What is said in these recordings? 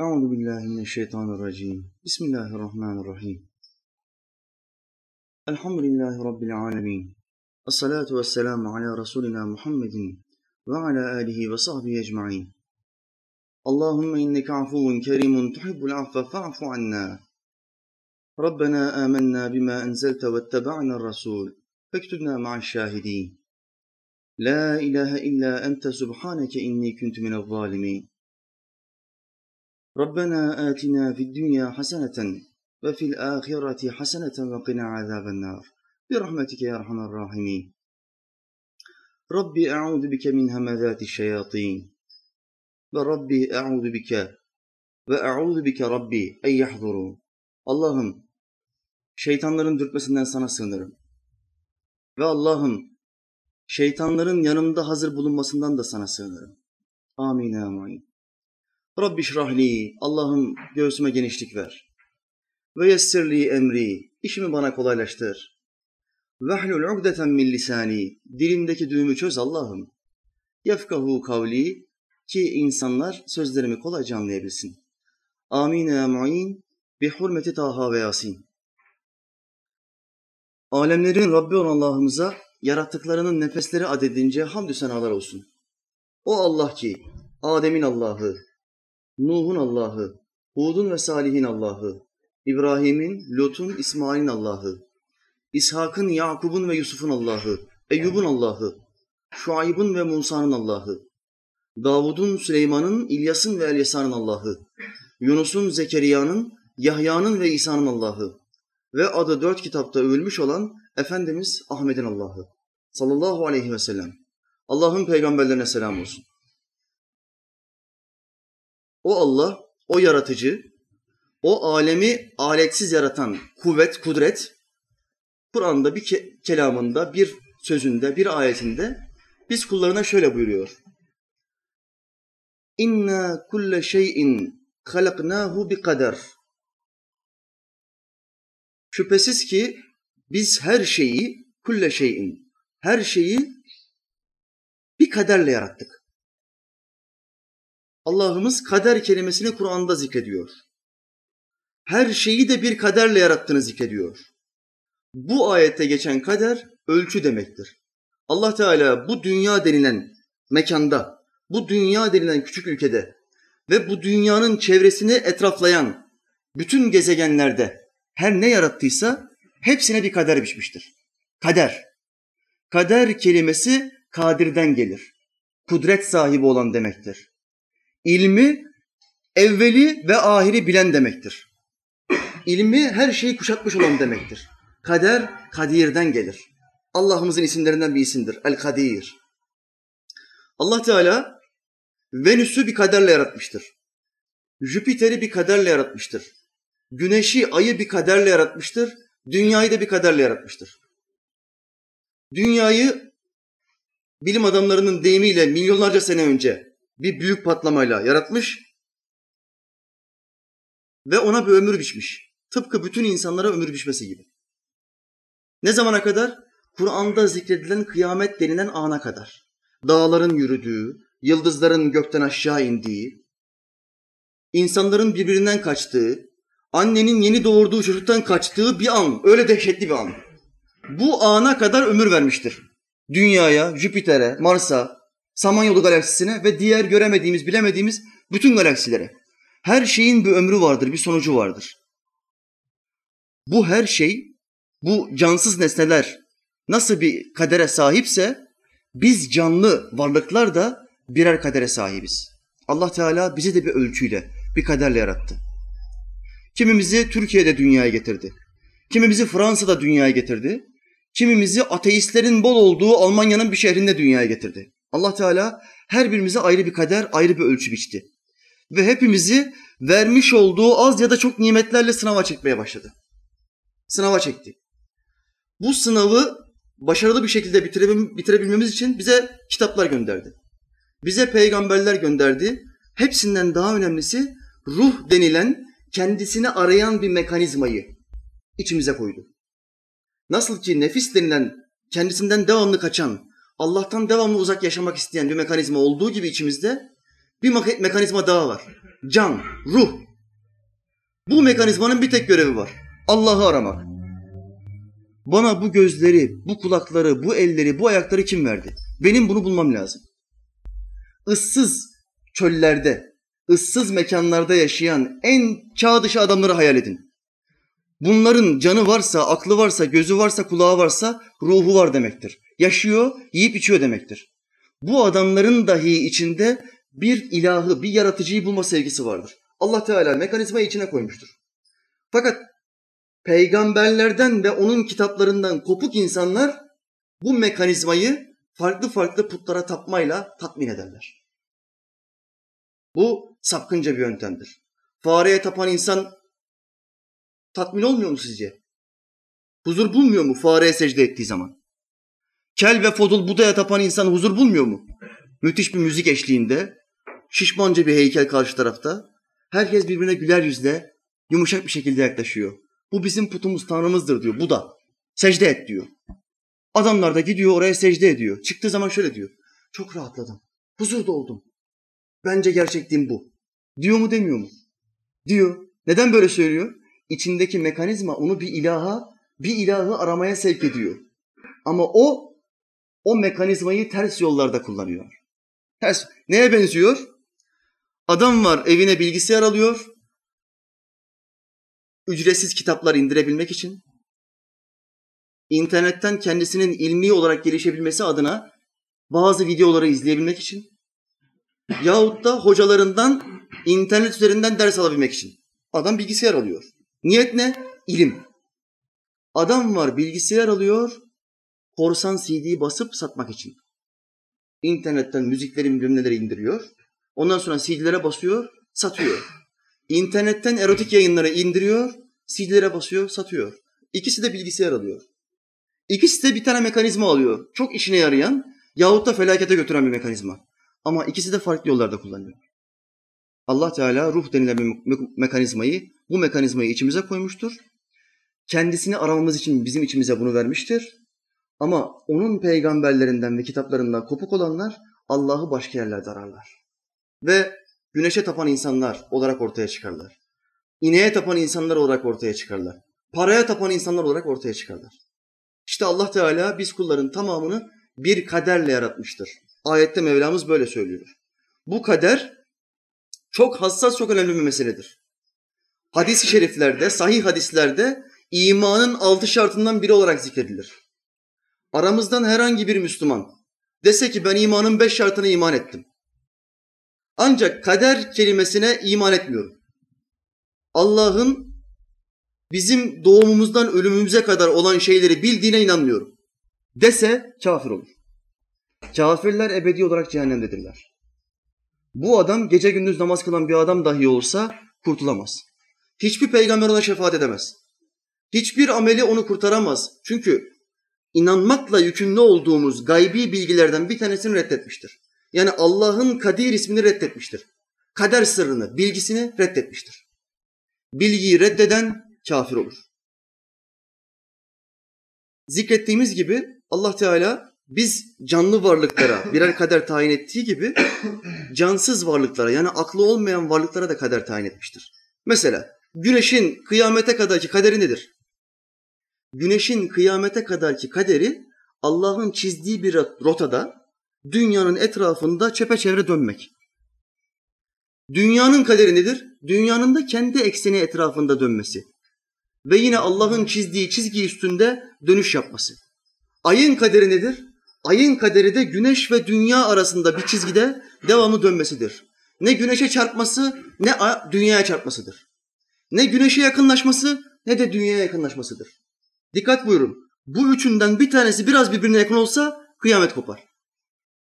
أعوذ بالله من الشيطان الرجيم. بسم الله الرحمن الرحيم. الحمد لله رب العالمين. الصلاة والسلام على رسولنا محمد وعلى آله وصحبه أجمعين. اللهم إنك عفو كريم تحب العفو فاعف عنا. ربنا آمنا بما أنزلت واتبعنا الرسول فاكتبنا مع الشاهدين. لا إله إلا أنت سبحانك إني كنت من الظالمين. ربنا آتنا في الدنيا حسنة وفي الآخرة حسنة وقنا عذاب النار برحمتك يا أرحم الراحمين ربي أعوذ بك من همذات الشياطين وربي أعوذ بك وأعوذ بك ربي أن يحضرون Allah'ım şeytanların dürtmesinden sana sığınırım. Ve Allah'ım şeytanların yanımda hazır bulunmasından da sana sığınırım. Amin amin. Rabbi şrahli, Allah'ım göğsüme genişlik ver. Ve yessirli emri, işimi bana kolaylaştır. Vehlul ugdeten min lisani, dilimdeki düğümü çöz Allah'ım. Yefkahu kavli, ki insanlar sözlerimi kolayca anlayabilsin. Amin ya mu'in, bi hurmeti Taha ve Yasin. Alemlerin Rabbi olan Allah'ımıza yarattıklarının nefesleri adedince hamdü senalar olsun. O Allah ki Adem'in Allah'ı, Nuh'un Allah'ı, Hud'un ve Salih'in Allah'ı, İbrahim'in, Lut'un, İsmail'in Allah'ı, İshak'ın, Yakub'un ve Yusuf'un Allah'ı, Eyyub'un Allah'ı, Şuayb'ın ve Musa'nın Allah'ı, Davud'un, Süleyman'ın, İlyas'ın ve Elyasa'nın Allah'ı, Yunus'un, Zekeriya'nın, Yahya'nın ve İsa'nın Allah'ı ve adı dört kitapta övülmüş olan Efendimiz Ahmet'in Allah'ı sallallahu aleyhi ve sellem. Allah'ın peygamberlerine selam olsun. O Allah, o yaratıcı, o alemi aletsiz yaratan kuvvet, kudret, Kur'an'da bir ke- kelamında, bir sözünde, bir ayetinde biz kullarına şöyle buyuruyor. İnna kulle şeyin halaknahu bi kader. Şüphesiz ki biz her şeyi, kulle şeyin, her şeyi bir kaderle yarattık. Allah'ımız kader kelimesini Kur'an'da zikrediyor. Her şeyi de bir kaderle yarattığını zikrediyor. Bu ayette geçen kader ölçü demektir. Allah Teala bu dünya denilen mekanda, bu dünya denilen küçük ülkede ve bu dünyanın çevresini etraflayan bütün gezegenlerde her ne yarattıysa hepsine bir kader biçmiştir. Kader. Kader kelimesi kadirden gelir. Kudret sahibi olan demektir. İlmi evveli ve ahiri bilen demektir. İlmi her şeyi kuşatmış olan demektir. Kader kadirden gelir. Allah'ımızın isimlerinden bir isimdir. El-Kadir. Allah Teala Venüs'ü bir kaderle yaratmıştır. Jüpiter'i bir kaderle yaratmıştır. Güneşi, ayı bir kaderle yaratmıştır. Dünyayı da bir kaderle yaratmıştır. Dünyayı bilim adamlarının deyimiyle milyonlarca sene önce bir büyük patlamayla yaratmış ve ona bir ömür biçmiş. Tıpkı bütün insanlara ömür biçmesi gibi. Ne zamana kadar? Kur'an'da zikredilen kıyamet denilen ana kadar. Dağların yürüdüğü, yıldızların gökten aşağı indiği, insanların birbirinden kaçtığı, annenin yeni doğurduğu çocuktan kaçtığı bir an, öyle dehşetli bir an. Bu ana kadar ömür vermiştir. Dünyaya, Jüpiter'e, Mars'a, Samanyolu galaksisine ve diğer göremediğimiz, bilemediğimiz bütün galaksilere. Her şeyin bir ömrü vardır, bir sonucu vardır. Bu her şey, bu cansız nesneler nasıl bir kadere sahipse biz canlı varlıklar da birer kadere sahibiz. Allah Teala bizi de bir ölçüyle, bir kaderle yarattı. Kimimizi Türkiye'de dünyaya getirdi. Kimimizi Fransa'da dünyaya getirdi. Kimimizi ateistlerin bol olduğu Almanya'nın bir şehrinde dünyaya getirdi. Allah Teala her birimize ayrı bir kader, ayrı bir ölçü biçti. Ve hepimizi vermiş olduğu az ya da çok nimetlerle sınava çekmeye başladı. Sınava çekti. Bu sınavı başarılı bir şekilde bitirebilmemiz için bize kitaplar gönderdi. Bize peygamberler gönderdi. Hepsinden daha önemlisi ruh denilen kendisini arayan bir mekanizmayı içimize koydu. Nasıl ki nefis denilen kendisinden devamlı kaçan, Allah'tan devamlı uzak yaşamak isteyen bir mekanizma olduğu gibi içimizde bir mekanizma daha var. can, ruh. Bu mekanizmanın bir tek görevi var. Allah'ı aramak. Bana bu gözleri, bu kulakları, bu elleri, bu ayakları kim verdi? Benim bunu bulmam lazım. Issız çöllerde, ıssız mekanlarda yaşayan en çağ dışı adamları hayal edin. Bunların canı varsa, aklı varsa, gözü varsa, kulağı varsa ruhu var demektir. Yaşıyor, yiyip içiyor demektir. Bu adamların dahi içinde bir ilahı, bir yaratıcıyı bulma sevgisi vardır. Allah Teala mekanizmayı içine koymuştur. Fakat peygamberlerden ve onun kitaplarından kopuk insanlar bu mekanizmayı farklı farklı putlara tapmayla tatmin ederler. Bu sapkınca bir yöntemdir. Fareye tapan insan tatmin olmuyor mu sizce? Huzur bulmuyor mu fareye secde ettiği zaman? Kel ve fodul Buda'ya tapan insan huzur bulmuyor mu? Müthiş bir müzik eşliğinde, şişmanca bir heykel karşı tarafta, herkes birbirine güler yüzle, yumuşak bir şekilde yaklaşıyor. Bu bizim putumuz, tanrımızdır diyor Buda. Secde et diyor. Adamlar da gidiyor oraya secde ediyor. Çıktığı zaman şöyle diyor. Çok rahatladım. Huzurda oldum. Bence gerçekliğim bu. Diyor mu demiyor mu? Diyor. Neden böyle söylüyor? İçindeki mekanizma onu bir ilaha, bir ilahı aramaya sevk ediyor. Ama o, o mekanizmayı ters yollarda kullanıyor. Ters. Neye benziyor? Adam var evine bilgisayar alıyor. Ücretsiz kitaplar indirebilmek için. internetten kendisinin ilmi olarak gelişebilmesi adına bazı videoları izleyebilmek için yahut da hocalarından internet üzerinden ders alabilmek için. Adam bilgisayar alıyor. Niyet ne? İlim. Adam var bilgisayar alıyor, korsan CD'yi basıp satmak için. İnternetten müzikleri bilmem indiriyor. Ondan sonra CD'lere basıyor, satıyor. İnternetten erotik yayınları indiriyor, CD'lere basıyor, satıyor. İkisi de bilgisayar alıyor. İkisi de bir tane mekanizma alıyor. Çok işine yarayan yahut da felakete götüren bir mekanizma. Ama ikisi de farklı yollarda kullanıyor. Allah Teala ruh denilen bir mekanizmayı, bu mekanizmayı içimize koymuştur. Kendisini aramamız için bizim içimize bunu vermiştir. Ama onun peygamberlerinden ve kitaplarından kopuk olanlar Allah'ı başka yerlerde ararlar. Ve güneşe tapan insanlar olarak ortaya çıkarlar. İneğe tapan insanlar olarak ortaya çıkarlar. Paraya tapan insanlar olarak ortaya çıkarlar. İşte Allah Teala biz kulların tamamını bir kaderle yaratmıştır. Ayette Mevlamız böyle söylüyor. Bu kader çok hassas, çok önemli bir meseledir. Hadis-i şeriflerde, sahih hadislerde imanın altı şartından biri olarak zikredilir. Aramızdan herhangi bir Müslüman dese ki ben imanın beş şartına iman ettim. Ancak kader kelimesine iman etmiyorum. Allah'ın bizim doğumumuzdan ölümümüze kadar olan şeyleri bildiğine inanmıyorum. Dese kafir olur. Kafirler ebedi olarak cehennemdedirler. Bu adam gece gündüz namaz kılan bir adam dahi olsa kurtulamaz. Hiçbir peygamber ona şefaat edemez. Hiçbir ameli onu kurtaramaz. Çünkü inanmakla yükümlü olduğumuz gaybi bilgilerden bir tanesini reddetmiştir. Yani Allah'ın Kadir ismini reddetmiştir. Kader sırrını, bilgisini reddetmiştir. Bilgiyi reddeden kafir olur. Zikrettiğimiz gibi Allah Teala biz canlı varlıklara birer kader tayin ettiği gibi cansız varlıklara yani aklı olmayan varlıklara da kader tayin etmiştir. Mesela güneşin kıyamete kadarki kaderi nedir? Güneşin kıyamete kadarki kaderi Allah'ın çizdiği bir rotada dünyanın etrafında çepeçevre dönmek. Dünyanın kaderi nedir? Dünyanın da kendi ekseni etrafında dönmesi. Ve yine Allah'ın çizdiği çizgi üstünde dönüş yapması. Ayın kaderi nedir? Ayın kaderi de güneş ve dünya arasında bir çizgide devamlı dönmesidir. Ne güneşe çarpması ne dünyaya çarpmasıdır. Ne güneşe yakınlaşması ne de dünyaya yakınlaşmasıdır. Dikkat buyurun. Bu üçünden bir tanesi biraz birbirine yakın olsa kıyamet kopar.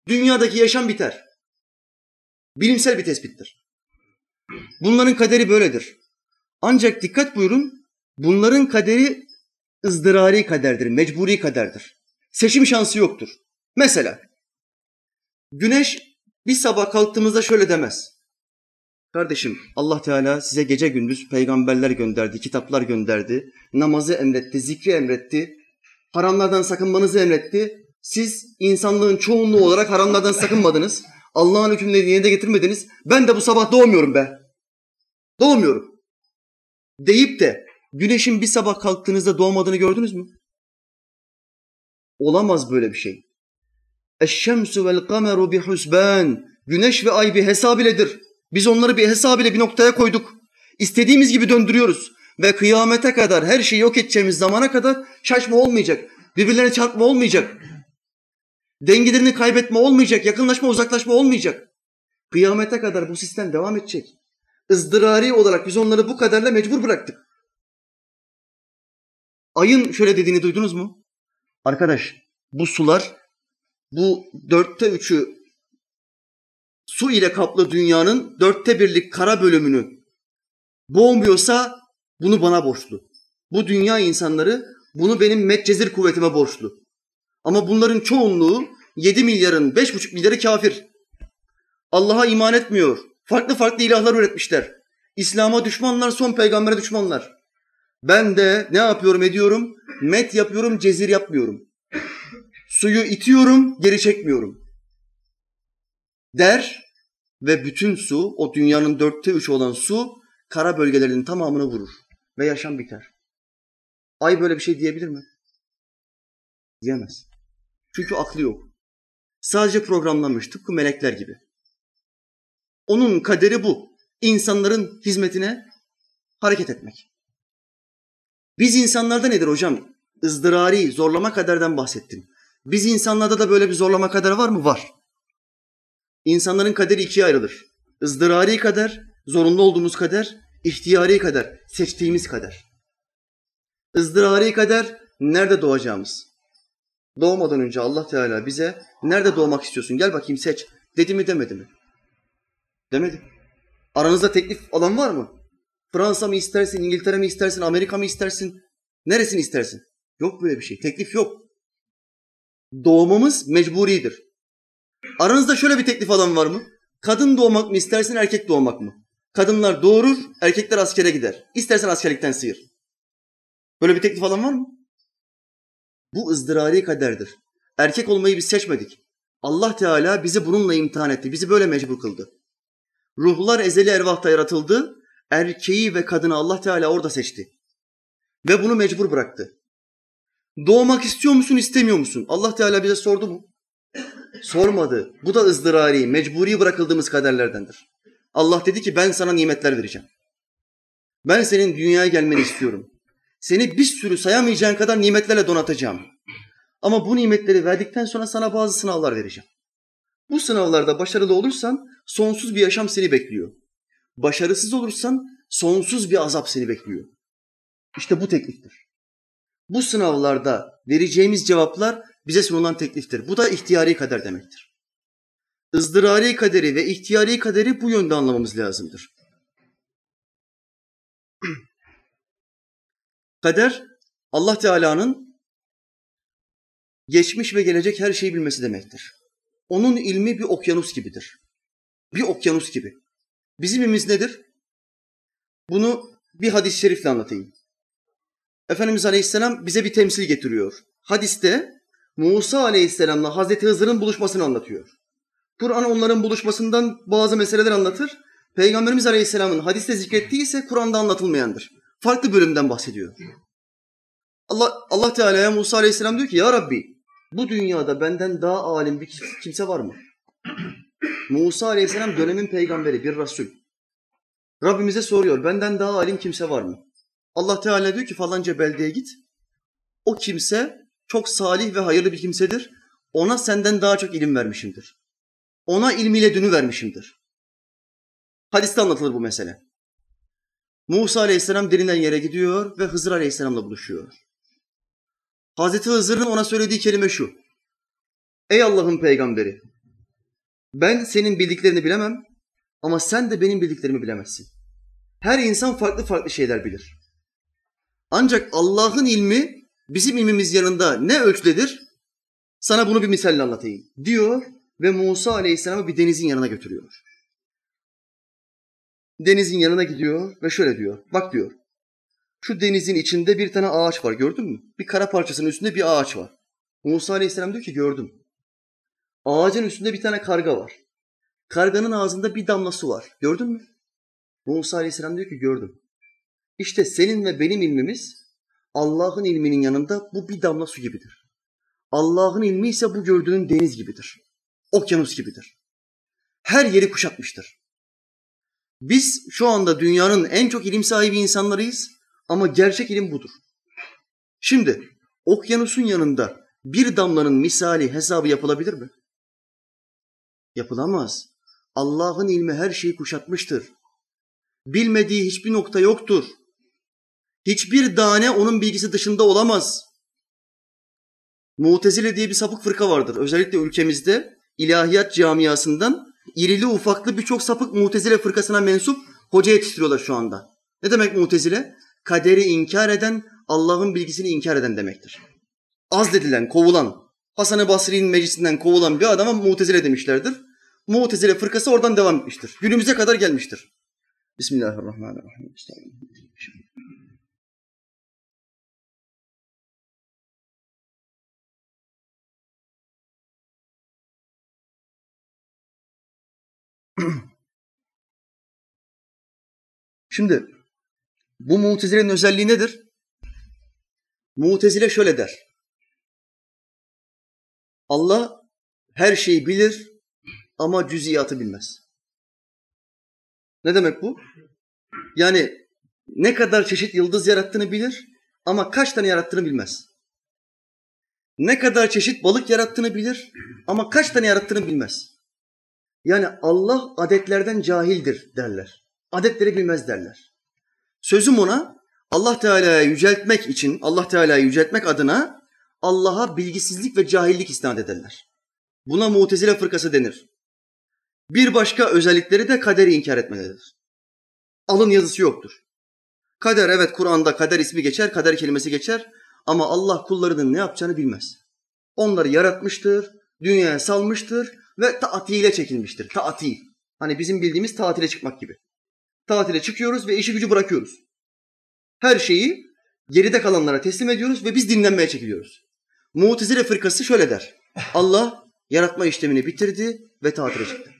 Dünyadaki yaşam biter. Bilimsel bir tespittir. Bunların kaderi böyledir. Ancak dikkat buyurun, bunların kaderi ızdırari kaderdir, mecburi kaderdir. Seçim şansı yoktur. Mesela güneş bir sabah kalktığımızda şöyle demez. Kardeşim Allah Teala size gece gündüz peygamberler gönderdi, kitaplar gönderdi, namazı emretti, zikri emretti, haramlardan sakınmanızı emretti. Siz insanlığın çoğunluğu olarak haramlardan sakınmadınız. Allah'ın hükümlerini yerine getirmediniz. Ben de bu sabah doğmuyorum be. Doğmuyorum. Deyip de güneşin bir sabah kalktığınızda doğmadığını gördünüz mü? Olamaz böyle bir şey. Eşşemsu vel kameru bi husban. Güneş ve ay bir hesab iledir. Biz onları bir hesab ile bir noktaya koyduk. İstediğimiz gibi döndürüyoruz. Ve kıyamete kadar her şeyi yok edeceğimiz zamana kadar şaşma olmayacak. Birbirlerine çarpma olmayacak. Dengelerini kaybetme olmayacak. Yakınlaşma uzaklaşma olmayacak. Kıyamete kadar bu sistem devam edecek. ızdırari olarak biz onları bu kadarla mecbur bıraktık. Ayın şöyle dediğini duydunuz mu? Arkadaş bu sular bu dörtte üçü su ile kaplı dünyanın dörtte birlik kara bölümünü boğmuyorsa bunu bana borçlu. Bu dünya insanları bunu benim metcezir kuvvetime borçlu. Ama bunların çoğunluğu 7 milyarın 5,5 milyarı kafir. Allah'a iman etmiyor. Farklı farklı ilahlar üretmişler. İslam'a düşmanlar, son peygambere düşmanlar. Ben de ne yapıyorum ediyorum? Met yapıyorum, cezir yapmıyorum. Suyu itiyorum, geri çekmiyorum. Der ve bütün su, o dünyanın dörtte üç olan su, kara bölgelerinin tamamını vurur. Ve yaşam biter. Ay böyle bir şey diyebilir mi? Diyemez. Çünkü aklı yok. Sadece programlanmış, tıpkı melekler gibi. Onun kaderi bu. İnsanların hizmetine hareket etmek. Biz insanlarda nedir hocam? ızdırari, zorlama kaderden bahsettim. Biz insanlarda da böyle bir zorlama kader var mı? Var. İnsanların kaderi ikiye ayrılır. ızdırari kader, zorunlu olduğumuz kader, ihtiyari kader, seçtiğimiz kader. ızdırari kader, nerede doğacağımız. Doğmadan önce Allah Teala bize nerede doğmak istiyorsun gel bakayım seç dedi mi demedi mi? Demedi. Aranızda teklif alan var mı? Fransa mı istersin, İngiltere mi istersin, Amerika mı istersin? Neresini istersin? Yok böyle bir şey. Teklif yok. Doğmamız mecburidir. Aranızda şöyle bir teklif alan var mı? Kadın doğmak mı istersin, erkek doğmak mı? Kadınlar doğurur, erkekler askere gider. İstersen askerlikten sıyır. Böyle bir teklif alan var mı? Bu ızdırari kaderdir. Erkek olmayı biz seçmedik. Allah Teala bizi bununla imtihan etti. Bizi böyle mecbur kıldı. Ruhlar ezeli ervahta yaratıldı. Erkeği ve kadını Allah Teala orada seçti. Ve bunu mecbur bıraktı. Doğmak istiyor musun, istemiyor musun? Allah Teala bize sordu mu? Sormadı. Bu da ızdırari, mecburi bırakıldığımız kaderlerdendir. Allah dedi ki ben sana nimetler vereceğim. Ben senin dünyaya gelmeni istiyorum. Seni bir sürü sayamayacağın kadar nimetlerle donatacağım. Ama bu nimetleri verdikten sonra sana bazı sınavlar vereceğim. Bu sınavlarda başarılı olursan sonsuz bir yaşam seni bekliyor. Başarısız olursan sonsuz bir azap seni bekliyor. İşte bu tekliftir. Bu sınavlarda vereceğimiz cevaplar bize sunulan tekliftir. Bu da ihtiyari kader demektir. ızdırari kaderi ve ihtiyari kaderi bu yönde anlamamız lazımdır. Kader Allah Teala'nın geçmiş ve gelecek her şeyi bilmesi demektir. Onun ilmi bir okyanus gibidir. Bir okyanus gibi. Bizim ilmimiz nedir? Bunu bir hadis-i şerifle anlatayım. Efendimiz Aleyhisselam bize bir temsil getiriyor. Hadiste Musa Aleyhisselam'la Hazreti Hızır'ın buluşmasını anlatıyor. Kur'an onların buluşmasından bazı meseleler anlatır. Peygamberimiz Aleyhisselam'ın hadiste zikrettiği ise Kur'an'da anlatılmayandır. Farklı bölümden bahsediyor. Allah, Allah Teala'ya Musa Aleyhisselam diyor ki Ya Rabbi bu dünyada benden daha alim bir kimse var mı? Musa Aleyhisselam dönemin peygamberi, bir Resul. Rabbimize soruyor benden daha alim kimse var mı? Allah Teala diyor ki falanca beldeye git. O kimse çok salih ve hayırlı bir kimsedir. Ona senden daha çok ilim vermişimdir. Ona ilmiyle dünü vermişimdir. Hadiste anlatılır bu mesele. Musa Aleyhisselam derinden yere gidiyor ve Hızır Aleyhisselam'la buluşuyor. Hazreti Hızır'ın ona söylediği kelime şu. Ey Allah'ın peygamberi, ben senin bildiklerini bilemem ama sen de benim bildiklerimi bilemezsin. Her insan farklı farklı şeyler bilir. Ancak Allah'ın ilmi bizim ilmimiz yanında ne ölçüdedir? Sana bunu bir misalle anlatayım diyor ve Musa Aleyhisselam'ı bir denizin yanına götürüyor. Denizin yanına gidiyor ve şöyle diyor. Bak diyor. Şu denizin içinde bir tane ağaç var gördün mü? Bir kara parçasının üstünde bir ağaç var. Musa Aleyhisselam diyor ki gördüm. Ağacın üstünde bir tane karga var. Karganın ağzında bir damla su var. Gördün mü? Musa Aleyhisselam diyor ki gördüm. İşte senin ve benim ilmimiz Allah'ın ilminin yanında bu bir damla su gibidir. Allah'ın ilmi ise bu gördüğün deniz gibidir. Okyanus gibidir. Her yeri kuşatmıştır. Biz şu anda dünyanın en çok ilim sahibi insanlarıyız ama gerçek ilim budur. Şimdi okyanusun yanında bir damlanın misali hesabı yapılabilir mi? Yapılamaz. Allah'ın ilmi her şeyi kuşatmıştır. Bilmediği hiçbir nokta yoktur. Hiçbir tane onun bilgisi dışında olamaz. Mutezile diye bir sapık fırka vardır. Özellikle ülkemizde ilahiyat camiasından irili ufaklı birçok sapık mutezile fırkasına mensup hoca yetiştiriyorlar şu anda. Ne demek mutezile? Kaderi inkar eden, Allah'ın bilgisini inkar eden demektir. Azledilen, kovulan, Hasan-ı Basri'nin meclisinden kovulan bir adama mutezile demişlerdir. Mutezile fırkası oradan devam etmiştir. Günümüze kadar gelmiştir. Bismillahirrahmanirrahim. Şimdi bu mutezilenin özelliği nedir? Mutezile şöyle der. Allah her şeyi bilir ama cüziyatı bilmez. Ne demek bu? Yani ne kadar çeşit yıldız yarattığını bilir ama kaç tane yarattığını bilmez. Ne kadar çeşit balık yarattığını bilir ama kaç tane yarattığını bilmez. Yani Allah adetlerden cahildir derler. Adetleri bilmez derler. Sözüm ona Allah Teala'yı yüceltmek için, Allah Teala'yı yüceltmek adına Allah'a bilgisizlik ve cahillik isnat ederler. Buna mutezile fırkası denir. Bir başka özellikleri de kaderi inkar etmededir. Alın yazısı yoktur. Kader evet Kur'an'da kader ismi geçer, kader kelimesi geçer ama Allah kullarının ne yapacağını bilmez. Onları yaratmıştır, dünyaya salmıştır ve taatile çekilmiştir. Taatil. Hani bizim bildiğimiz tatile çıkmak gibi. Tatile çıkıyoruz ve işi gücü bırakıyoruz. Her şeyi geride kalanlara teslim ediyoruz ve biz dinlenmeye çekiliyoruz. Mutezile fırkası şöyle der. Allah yaratma işlemini bitirdi ve tatile çıktı.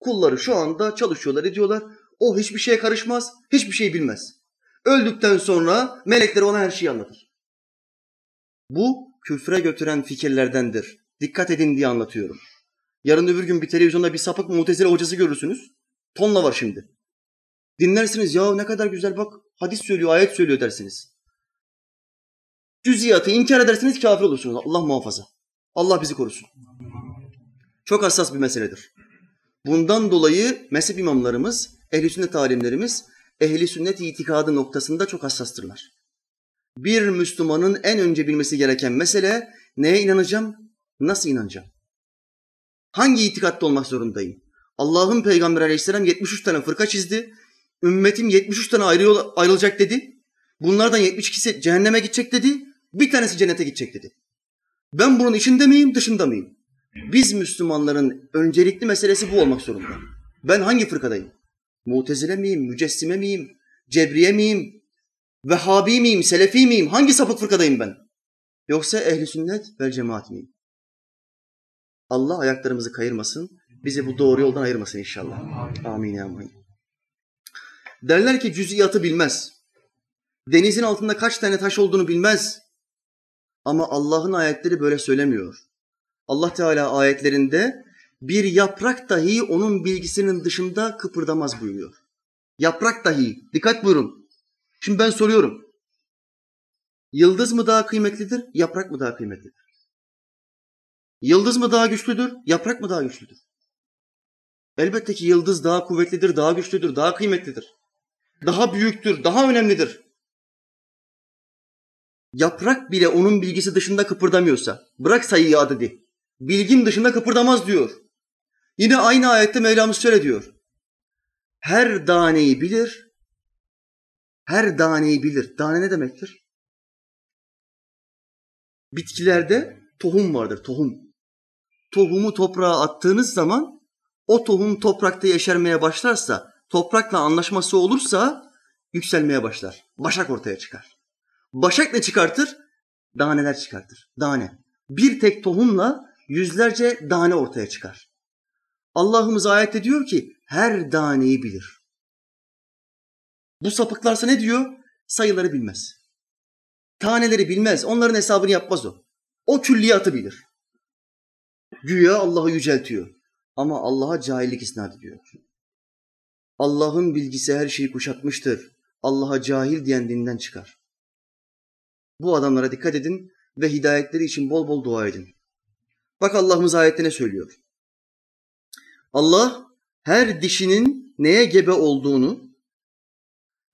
Kulları şu anda çalışıyorlar, ediyorlar. O hiçbir şeye karışmaz, hiçbir şey bilmez. Öldükten sonra melekler ona her şeyi anlatır. Bu küfre götüren fikirlerdendir. Dikkat edin diye anlatıyorum. Yarın öbür gün bir televizyonda bir sapık mutezile hocası görürsünüz. Tonla var şimdi. Dinlersiniz ya ne kadar güzel bak hadis söylüyor, ayet söylüyor dersiniz. Cüziyatı inkar ederseniz kafir olursunuz. Allah muhafaza. Allah bizi korusun. Çok hassas bir meseledir. Bundan dolayı mezhep imamlarımız, ehli sünnet alimlerimiz ehli sünnet itikadı noktasında çok hassastırlar. Bir Müslümanın en önce bilmesi gereken mesele neye inanacağım, nasıl inanacağım? Hangi itikatta olmak zorundayım? Allah'ın Peygamber aleyhisselam 73 tane fırka çizdi. Ümmetim 73 tane ayrı ayrılacak dedi. Bunlardan 72'si cehenneme gidecek dedi. Bir tanesi cennete gidecek dedi. Ben bunun içinde miyim, dışında mıyım? Biz Müslümanların öncelikli meselesi bu olmak zorunda. Ben hangi fırkadayım? Mutezile miyim, mücessime miyim, cebriye miyim, Vehhabi miyim, Selefi miyim? Hangi sapık fırkadayım ben? Yoksa ehli sünnet vel cemaat miyim? Allah ayaklarımızı kayırmasın, bizi bu doğru yoldan ayırmasın inşallah. Amin amin. Derler ki cüz'iyatı bilmez. Denizin altında kaç tane taş olduğunu bilmez. Ama Allah'ın ayetleri böyle söylemiyor. Allah Teala ayetlerinde bir yaprak dahi onun bilgisinin dışında kıpırdamaz buyuruyor. Yaprak dahi. Dikkat buyurun. Şimdi ben soruyorum. Yıldız mı daha kıymetlidir, yaprak mı daha kıymetlidir? Yıldız mı daha güçlüdür, yaprak mı daha güçlüdür? Elbette ki yıldız daha kuvvetlidir, daha güçlüdür, daha kıymetlidir. Daha büyüktür, daha önemlidir. Yaprak bile onun bilgisi dışında kıpırdamıyorsa, bırak sayıyı adedi, bilgin dışında kıpırdamaz diyor. Yine aynı ayette Mevlamız şöyle diyor. Her daneyi bilir, her daneyi bilir. Dane ne demektir? Bitkilerde tohum vardır, tohum. Tohumu toprağa attığınız zaman o tohum toprakta yeşermeye başlarsa, toprakla anlaşması olursa yükselmeye başlar. Başak ortaya çıkar. Başak ne çıkartır? Daneler çıkartır. Dane. Bir tek tohumla yüzlerce tane ortaya çıkar. Allah'ımız ayette diyor ki her daneyi bilir. Bu sapıklarsa ne diyor? Sayıları bilmez. Taneleri bilmez. Onların hesabını yapmaz o. O külliyatı bilir. Güya Allah'ı yüceltiyor. Ama Allah'a cahillik isnat ediyor. Allah'ın bilgisi her şeyi kuşatmıştır. Allah'a cahil diyen dinden çıkar. Bu adamlara dikkat edin ve hidayetleri için bol bol dua edin. Bak Allah'ımız ayette ne söylüyor? Allah her dişinin neye gebe olduğunu,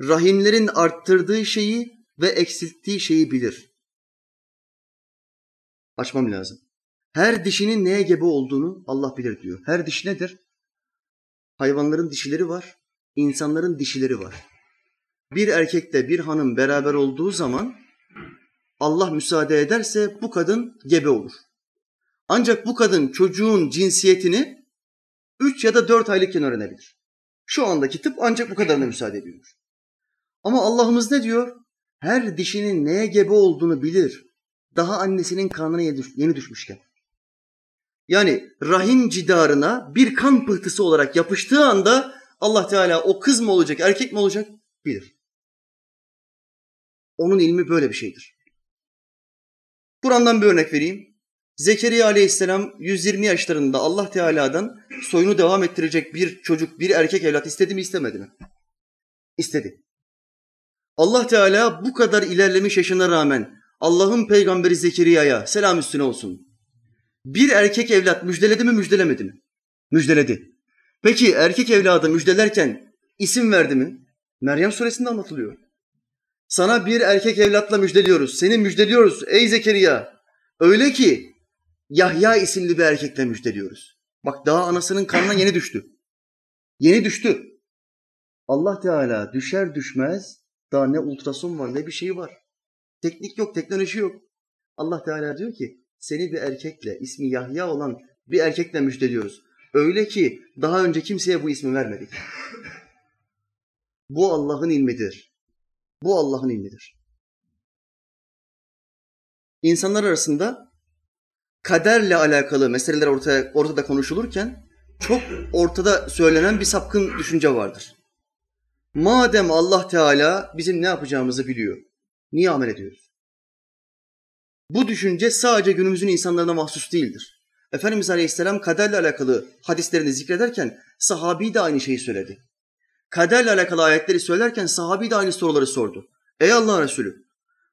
rahimlerin arttırdığı şeyi ve eksilttiği şeyi bilir. Açmam lazım. Her dişinin neye gebe olduğunu Allah bilir diyor. Her diş nedir? Hayvanların dişileri var, insanların dişileri var. Bir erkekle bir hanım beraber olduğu zaman Allah müsaade ederse bu kadın gebe olur. Ancak bu kadın çocuğun cinsiyetini 3 ya da 4 aylıkken öğrenebilir. Şu andaki tıp ancak bu kadarına müsaade ediyor. Ama Allah'ımız ne diyor? Her dişinin neye gebe olduğunu bilir. Daha annesinin karnına yeni düşmüşken. Yani rahim cidarına bir kan pıhtısı olarak yapıştığı anda Allah Teala o kız mı olacak, erkek mi olacak bilir. Onun ilmi böyle bir şeydir. Kur'an'dan bir örnek vereyim. Zekeriya aleyhisselam 120 yaşlarında Allah Teala'dan soyunu devam ettirecek bir çocuk, bir erkek evlat istedi mi istemedi mi? İstedi. Allah Teala bu kadar ilerlemiş yaşına rağmen Allah'ın peygamberi Zekeriya'ya selam üstüne olsun. Bir erkek evlat müjdeledi mi müjdelemedi mi? Müjdeledi. Peki erkek evladı müjdelerken isim verdi mi? Meryem suresinde anlatılıyor. Sana bir erkek evlatla müjdeliyoruz. Seni müjdeliyoruz ey Zekeriya. Öyle ki Yahya isimli bir erkekle müjdeliyoruz. Bak daha anasının karnına yeni düştü. Yeni düştü. Allah Teala düşer düşmez daha ne ultrason var ne bir şey var. Teknik yok, teknoloji yok. Allah Teala diyor ki seni bir erkekle, ismi Yahya olan bir erkekle müjdeliyoruz. Öyle ki daha önce kimseye bu ismi vermedik. Bu Allah'ın ilmidir. Bu Allah'ın ilmidir. İnsanlar arasında kaderle alakalı meseleler ortaya, ortada konuşulurken çok ortada söylenen bir sapkın düşünce vardır. Madem Allah Teala bizim ne yapacağımızı biliyor, niye amel ediyoruz? Bu düşünce sadece günümüzün insanlarına mahsus değildir. Efendimiz Aleyhisselam kaderle alakalı hadislerini zikrederken sahabi de aynı şeyi söyledi. Kaderle alakalı ayetleri söylerken sahabi de aynı soruları sordu. Ey Allah Resulü,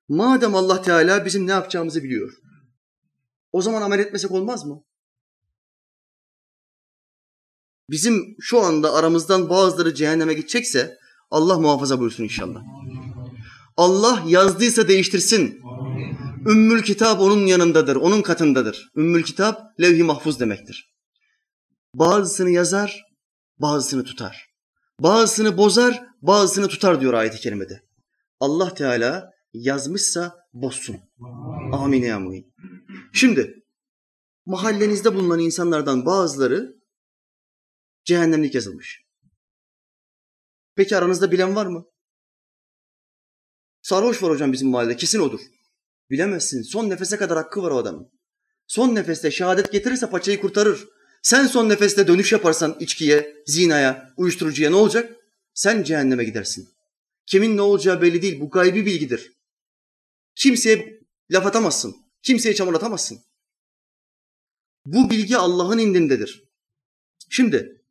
madem Allah Teala bizim ne yapacağımızı biliyor, o zaman amel etmesek olmaz mı? Bizim şu anda aramızdan bazıları cehenneme gidecekse Allah muhafaza buyursun inşallah. Allah yazdıysa değiştirsin. Ümmül kitap onun yanındadır, onun katındadır. Ümmül kitap levh-i mahfuz demektir. Bazısını yazar, bazısını tutar. Bazısını bozar, bazısını tutar diyor ayet-i kerimede. Allah Teala yazmışsa bozsun. Amin ya muhin. Şimdi mahallenizde bulunan insanlardan bazıları cehennemlik yazılmış. Peki aranızda bilen var mı? Sarhoş var hocam bizim mahallede kesin odur. Bilemezsin. Son nefese kadar hakkı var o adamın. Son nefeste şehadet getirirse paçayı kurtarır. Sen son nefeste dönüş yaparsan içkiye, zinaya, uyuşturucuya ne olacak? Sen cehenneme gidersin. Kimin ne olacağı belli değil. Bu gaybi bilgidir. Kimseye laf atamazsın. Kimseye çamur atamazsın. Bu bilgi Allah'ın indindedir. Şimdi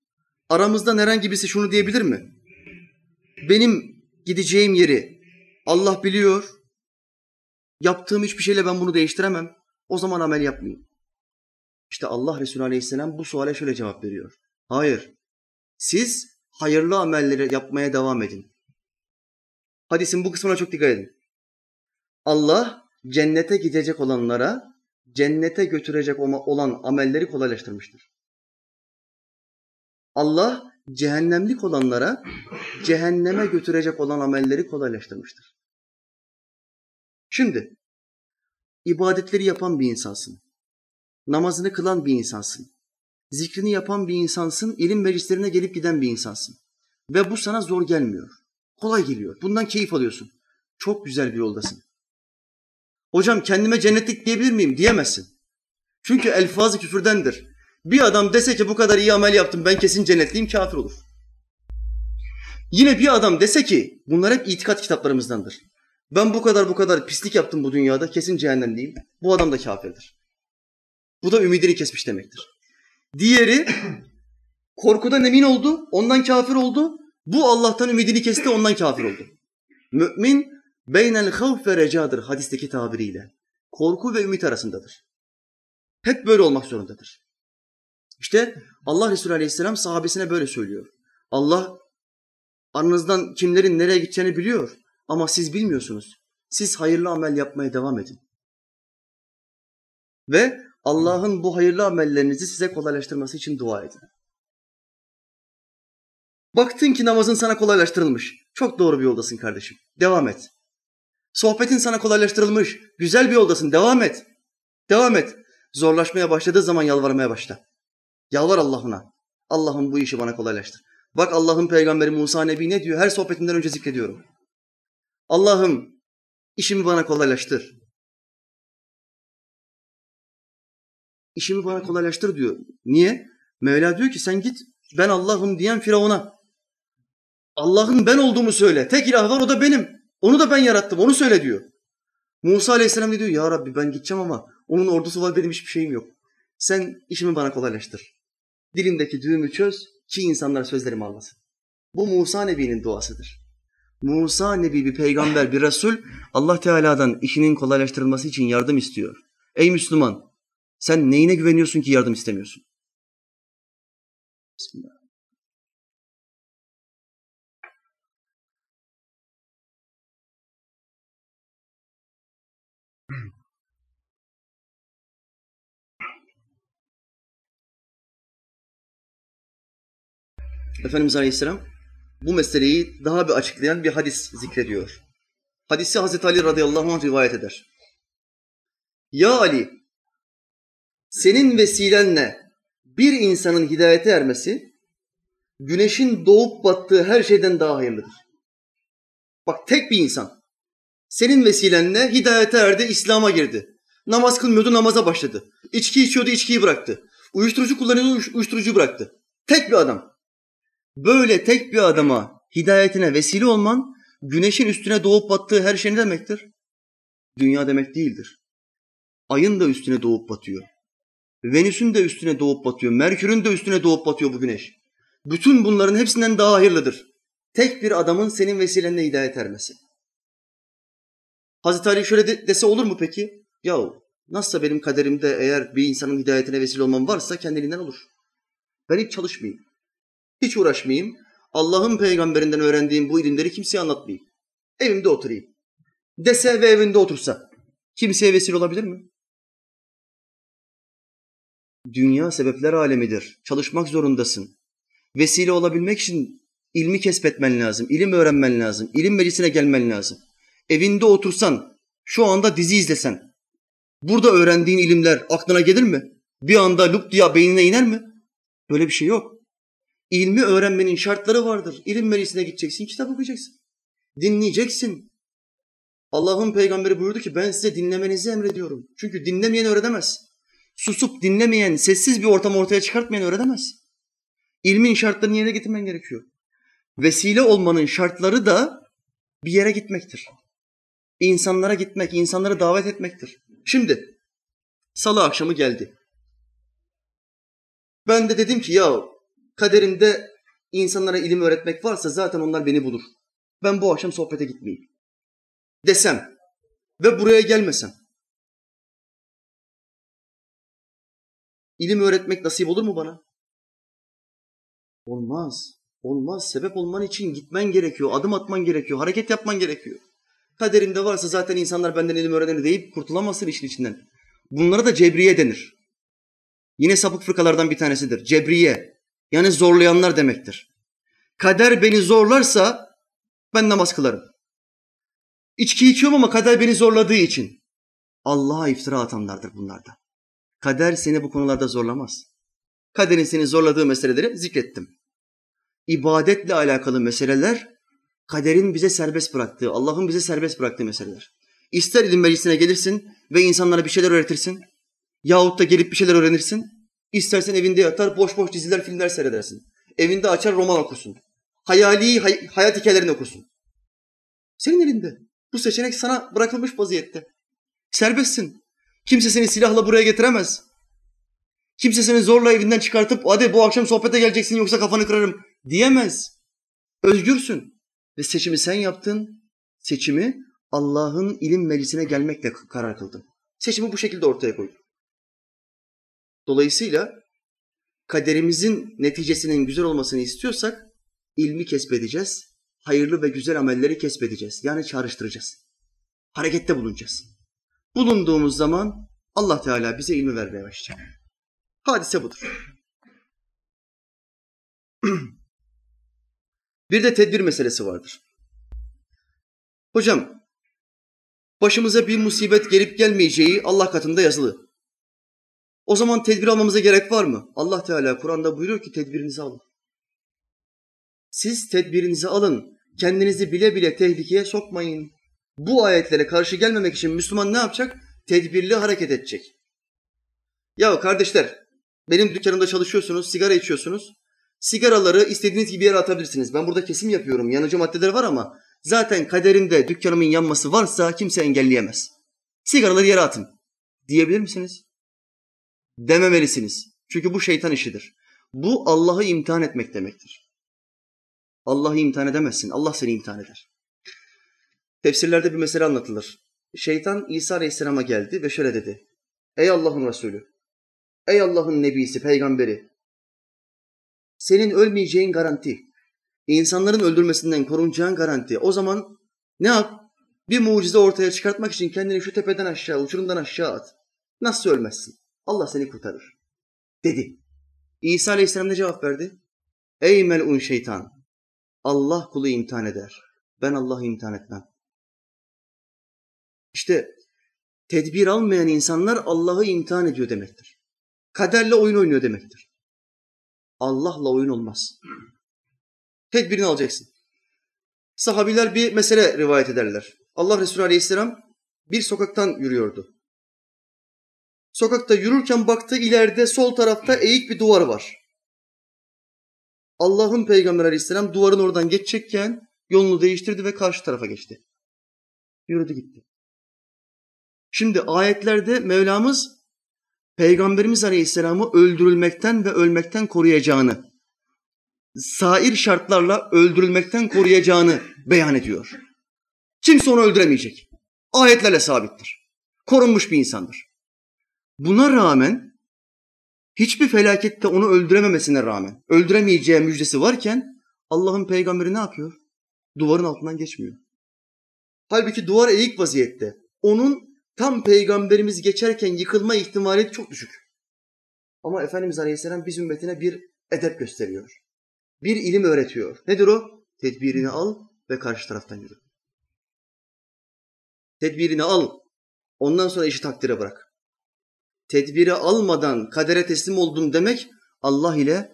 aramızdan herhangi birisi şunu diyebilir mi? Benim gideceğim yeri Allah biliyor. Yaptığım hiçbir şeyle ben bunu değiştiremem. O zaman amel yapmayayım. İşte Allah Resulü Aleyhisselam bu suale şöyle cevap veriyor. Hayır. Siz hayırlı amelleri yapmaya devam edin. Hadisin bu kısmına çok dikkat edin. Allah cennete gidecek olanlara cennete götürecek olan amelleri kolaylaştırmıştır. Allah cehennemlik olanlara cehenneme götürecek olan amelleri kolaylaştırmıştır. Şimdi ibadetleri yapan bir insansın. Namazını kılan bir insansın. Zikrini yapan bir insansın, ilim meclislerine gelip giden bir insansın. Ve bu sana zor gelmiyor. Kolay geliyor. Bundan keyif alıyorsun. Çok güzel bir yoldasın. Hocam kendime cennetlik diyebilir miyim? Diyemezsin. Çünkü elfazı küfürdendir. Bir adam dese ki bu kadar iyi amel yaptım ben kesin cennetliyim kafir olur. Yine bir adam dese ki bunlar hep itikat kitaplarımızdandır. Ben bu kadar bu kadar pislik yaptım bu dünyada kesin cehennemdeyim. Bu adam da kafirdir. Bu da ümidini kesmiş demektir. Diğeri korkudan emin oldu, ondan kafir oldu. Bu Allah'tan ümidini kesti, ondan kafir oldu. Mümin beynel havf ve recadır hadisteki tabiriyle. Korku ve ümit arasındadır. Hep böyle olmak zorundadır. İşte Allah Resulü Aleyhisselam sahabesine böyle söylüyor. Allah aranızdan kimlerin nereye gideceğini biliyor ama siz bilmiyorsunuz. Siz hayırlı amel yapmaya devam edin. Ve Allah'ın bu hayırlı amellerinizi size kolaylaştırması için dua edin. Baktın ki namazın sana kolaylaştırılmış. Çok doğru bir yoldasın kardeşim. Devam et. Sohbetin sana kolaylaştırılmış. Güzel bir yoldasın. Devam et. Devam et. Zorlaşmaya başladığı zaman yalvarmaya başla. Yalvar Allah'ına. Allah'ım bu işi bana kolaylaştır. Bak Allah'ın peygamberi Musa Nebi ne diyor? Her sohbetinden önce zikrediyorum. Allah'ım işimi bana kolaylaştır. İşimi bana kolaylaştır diyor. Niye? Mevla diyor ki sen git ben Allah'ım diyen Firavun'a. Allah'ın ben olduğumu söyle. Tek ilah var o da benim. Onu da ben yarattım onu söyle diyor. Musa Aleyhisselam diyor ya Rabbi ben gideceğim ama onun ordusu var benim hiçbir şeyim yok. Sen işimi bana kolaylaştır. Dilimdeki düğümü çöz ki insanlar sözlerimi anlasın. Bu Musa Nebi'nin duasıdır. Musa Nebi bir peygamber, bir Resul Allah Teala'dan işinin kolaylaştırılması için yardım istiyor. Ey Müslüman sen neyine güveniyorsun ki yardım istemiyorsun? Bismillah. Efendimiz Aleyhisselam bu meseleyi daha bir açıklayan bir hadis zikrediyor. Hadisi Hazreti Ali radıyallahu anh rivayet eder. Ya Ali, senin vesilenle bir insanın hidayete ermesi, güneşin doğup battığı her şeyden daha hayırlıdır. Bak tek bir insan, senin vesilenle hidayete erdi, İslam'a girdi. Namaz kılmıyordu, namaza başladı. İçki içiyordu, içkiyi bıraktı. Uyuşturucu kullanıyordu, uyuşturucu bıraktı. Tek bir adam. Böyle tek bir adama hidayetine vesile olman, güneşin üstüne doğup battığı her şey ne demektir? Dünya demek değildir. Ayın da üstüne doğup batıyor. Venüs'ün de üstüne doğup batıyor. Merkür'ün de üstüne doğup batıyor bu güneş. Bütün bunların hepsinden daha hayırlıdır. Tek bir adamın senin vesilenle hidayet ermesi. Hazreti Ali şöyle de, dese olur mu peki? Yahu nasılsa benim kaderimde eğer bir insanın hidayetine vesile olmam varsa kendiliğinden olur. Ben hiç çalışmayayım. Hiç uğraşmayayım. Allah'ın peygamberinden öğrendiğim bu ilimleri kimseye anlatmayayım. Evimde oturayım. Dese ve evinde otursa kimseye vesile olabilir mi? Dünya sebepler alemidir. Çalışmak zorundasın. Vesile olabilmek için ilmi kesbetmen lazım, ilim öğrenmen lazım, ilim meclisine gelmen lazım. Evinde otursan, şu anda dizi izlesen, burada öğrendiğin ilimler aklına gelir mi? Bir anda lup diye beynine iner mi? Böyle bir şey yok. İlmi öğrenmenin şartları vardır. İlim meclisine gideceksin, kitap okuyacaksın. Dinleyeceksin. Allah'ın peygamberi buyurdu ki ben size dinlemenizi emrediyorum. Çünkü dinlemeyen öğrenemez. Susup dinlemeyen, sessiz bir ortam ortaya çıkartmayan öğrenemez. İlmin şartlarını yerine getirmen gerekiyor. Vesile olmanın şartları da bir yere gitmektir. İnsanlara gitmek, insanları davet etmektir. Şimdi salı akşamı geldi. Ben de dedim ki ya kaderimde insanlara ilim öğretmek varsa zaten onlar beni bulur. Ben bu akşam sohbete gitmeyeyim. Desem ve buraya gelmesem. İlim öğretmek nasip olur mu bana? Olmaz. Olmaz. Sebep olman için gitmen gerekiyor, adım atman gerekiyor, hareket yapman gerekiyor. Kaderinde varsa zaten insanlar benden ilim öğrenir deyip kurtulamazsın işin içinden. Bunlara da cebriye denir. Yine sapık fırkalardan bir tanesidir. Cebriye. Yani zorlayanlar demektir. Kader beni zorlarsa ben namaz kılarım. İçki içiyorum ama kader beni zorladığı için. Allah'a iftira atanlardır bunlar da. Kader seni bu konularda zorlamaz. Kaderin seni zorladığı meseleleri zikrettim. İbadetle alakalı meseleler kaderin bize serbest bıraktığı, Allah'ın bize serbest bıraktığı meseleler. İster ilim meclisine gelirsin ve insanlara bir şeyler öğretirsin. Yahut da gelip bir şeyler öğrenirsin. İstersen evinde yatar boş boş diziler, filmler seyredersin. Evinde açar roman okursun. hayali hay- hayat hikayelerini okursun. Senin elinde. Bu seçenek sana bırakılmış vaziyette. Serbestsin. Kimse seni silahla buraya getiremez. Kimse seni zorla evinden çıkartıp hadi bu akşam sohbete geleceksin yoksa kafanı kırarım diyemez. Özgürsün. Ve seçimi sen yaptın. Seçimi Allah'ın ilim meclisine gelmekle karar kıldın. Seçimi bu şekilde ortaya koydun. Dolayısıyla kaderimizin neticesinin güzel olmasını istiyorsak ilmi kesbedeceğiz. Hayırlı ve güzel amelleri kesbedeceğiz. Yani çağrıştıracağız. Harekette bulunacağız. Bulunduğumuz zaman Allah Teala bize ilmi vermeye başlayacak. Hadise budur. Bir de tedbir meselesi vardır. Hocam, başımıza bir musibet gelip gelmeyeceği Allah katında yazılı. O zaman tedbir almamıza gerek var mı? Allah Teala Kur'an'da buyuruyor ki tedbirinizi alın. Siz tedbirinizi alın. Kendinizi bile bile tehlikeye sokmayın. Bu ayetlere karşı gelmemek için Müslüman ne yapacak? Tedbirli hareket edecek. Ya kardeşler, benim dükkanımda çalışıyorsunuz, sigara içiyorsunuz. Sigaraları istediğiniz gibi yere atabilirsiniz. Ben burada kesim yapıyorum. Yanıcı maddeler var ama zaten kaderimde dükkanımın yanması varsa kimse engelleyemez. Sigaraları yere atın. Diyebilir misiniz? Dememelisiniz. Çünkü bu şeytan işidir. Bu Allah'ı imtihan etmek demektir. Allah'ı imtihan edemezsin. Allah seni imtihan eder. Tefsirlerde bir mesele anlatılır. Şeytan İsa Aleyhisselam'a geldi ve şöyle dedi. Ey Allah'ın Resulü, ey Allah'ın Nebisi, peygamberi, senin ölmeyeceğin garanti, insanların öldürmesinden korunacağın garanti. O zaman ne yap? Bir mucize ortaya çıkartmak için kendini şu tepeden aşağı, uçurumdan aşağı at. Nasıl ölmezsin? Allah seni kurtarır. Dedi. İsa Aleyhisselam ne cevap verdi? Ey melun şeytan! Allah kulu imtihan eder. Ben Allah'ı imtihan etmem. İşte tedbir almayan insanlar Allah'ı imtihan ediyor demektir. Kaderle oyun oynuyor demektir. Allah'la oyun olmaz. Tedbirini alacaksın. Sahabiler bir mesele rivayet ederler. Allah Resulü Aleyhisselam bir sokaktan yürüyordu. Sokakta yürürken baktı ileride sol tarafta eğik bir duvar var. Allah'ın Peygamber Aleyhisselam duvarın oradan geçecekken yolunu değiştirdi ve karşı tarafa geçti. Yürüdü gitti. Şimdi ayetlerde Mevlamız Peygamberimiz Aleyhisselam'ı öldürülmekten ve ölmekten koruyacağını, sair şartlarla öldürülmekten koruyacağını beyan ediyor. Kimse onu öldüremeyecek. Ayetlerle sabittir. Korunmuş bir insandır. Buna rağmen hiçbir felakette onu öldürememesine rağmen öldüremeyeceği müjdesi varken Allah'ın peygamberi ne yapıyor? Duvarın altından geçmiyor. Halbuki duvar eğik vaziyette. Onun tam peygamberimiz geçerken yıkılma ihtimali çok düşük. Ama Efendimiz Aleyhisselam biz ümmetine bir edep gösteriyor. Bir ilim öğretiyor. Nedir o? Tedbirini al ve karşı taraftan yürü. Tedbirini al. Ondan sonra işi takdire bırak. Tedbiri almadan kadere teslim oldun demek Allah ile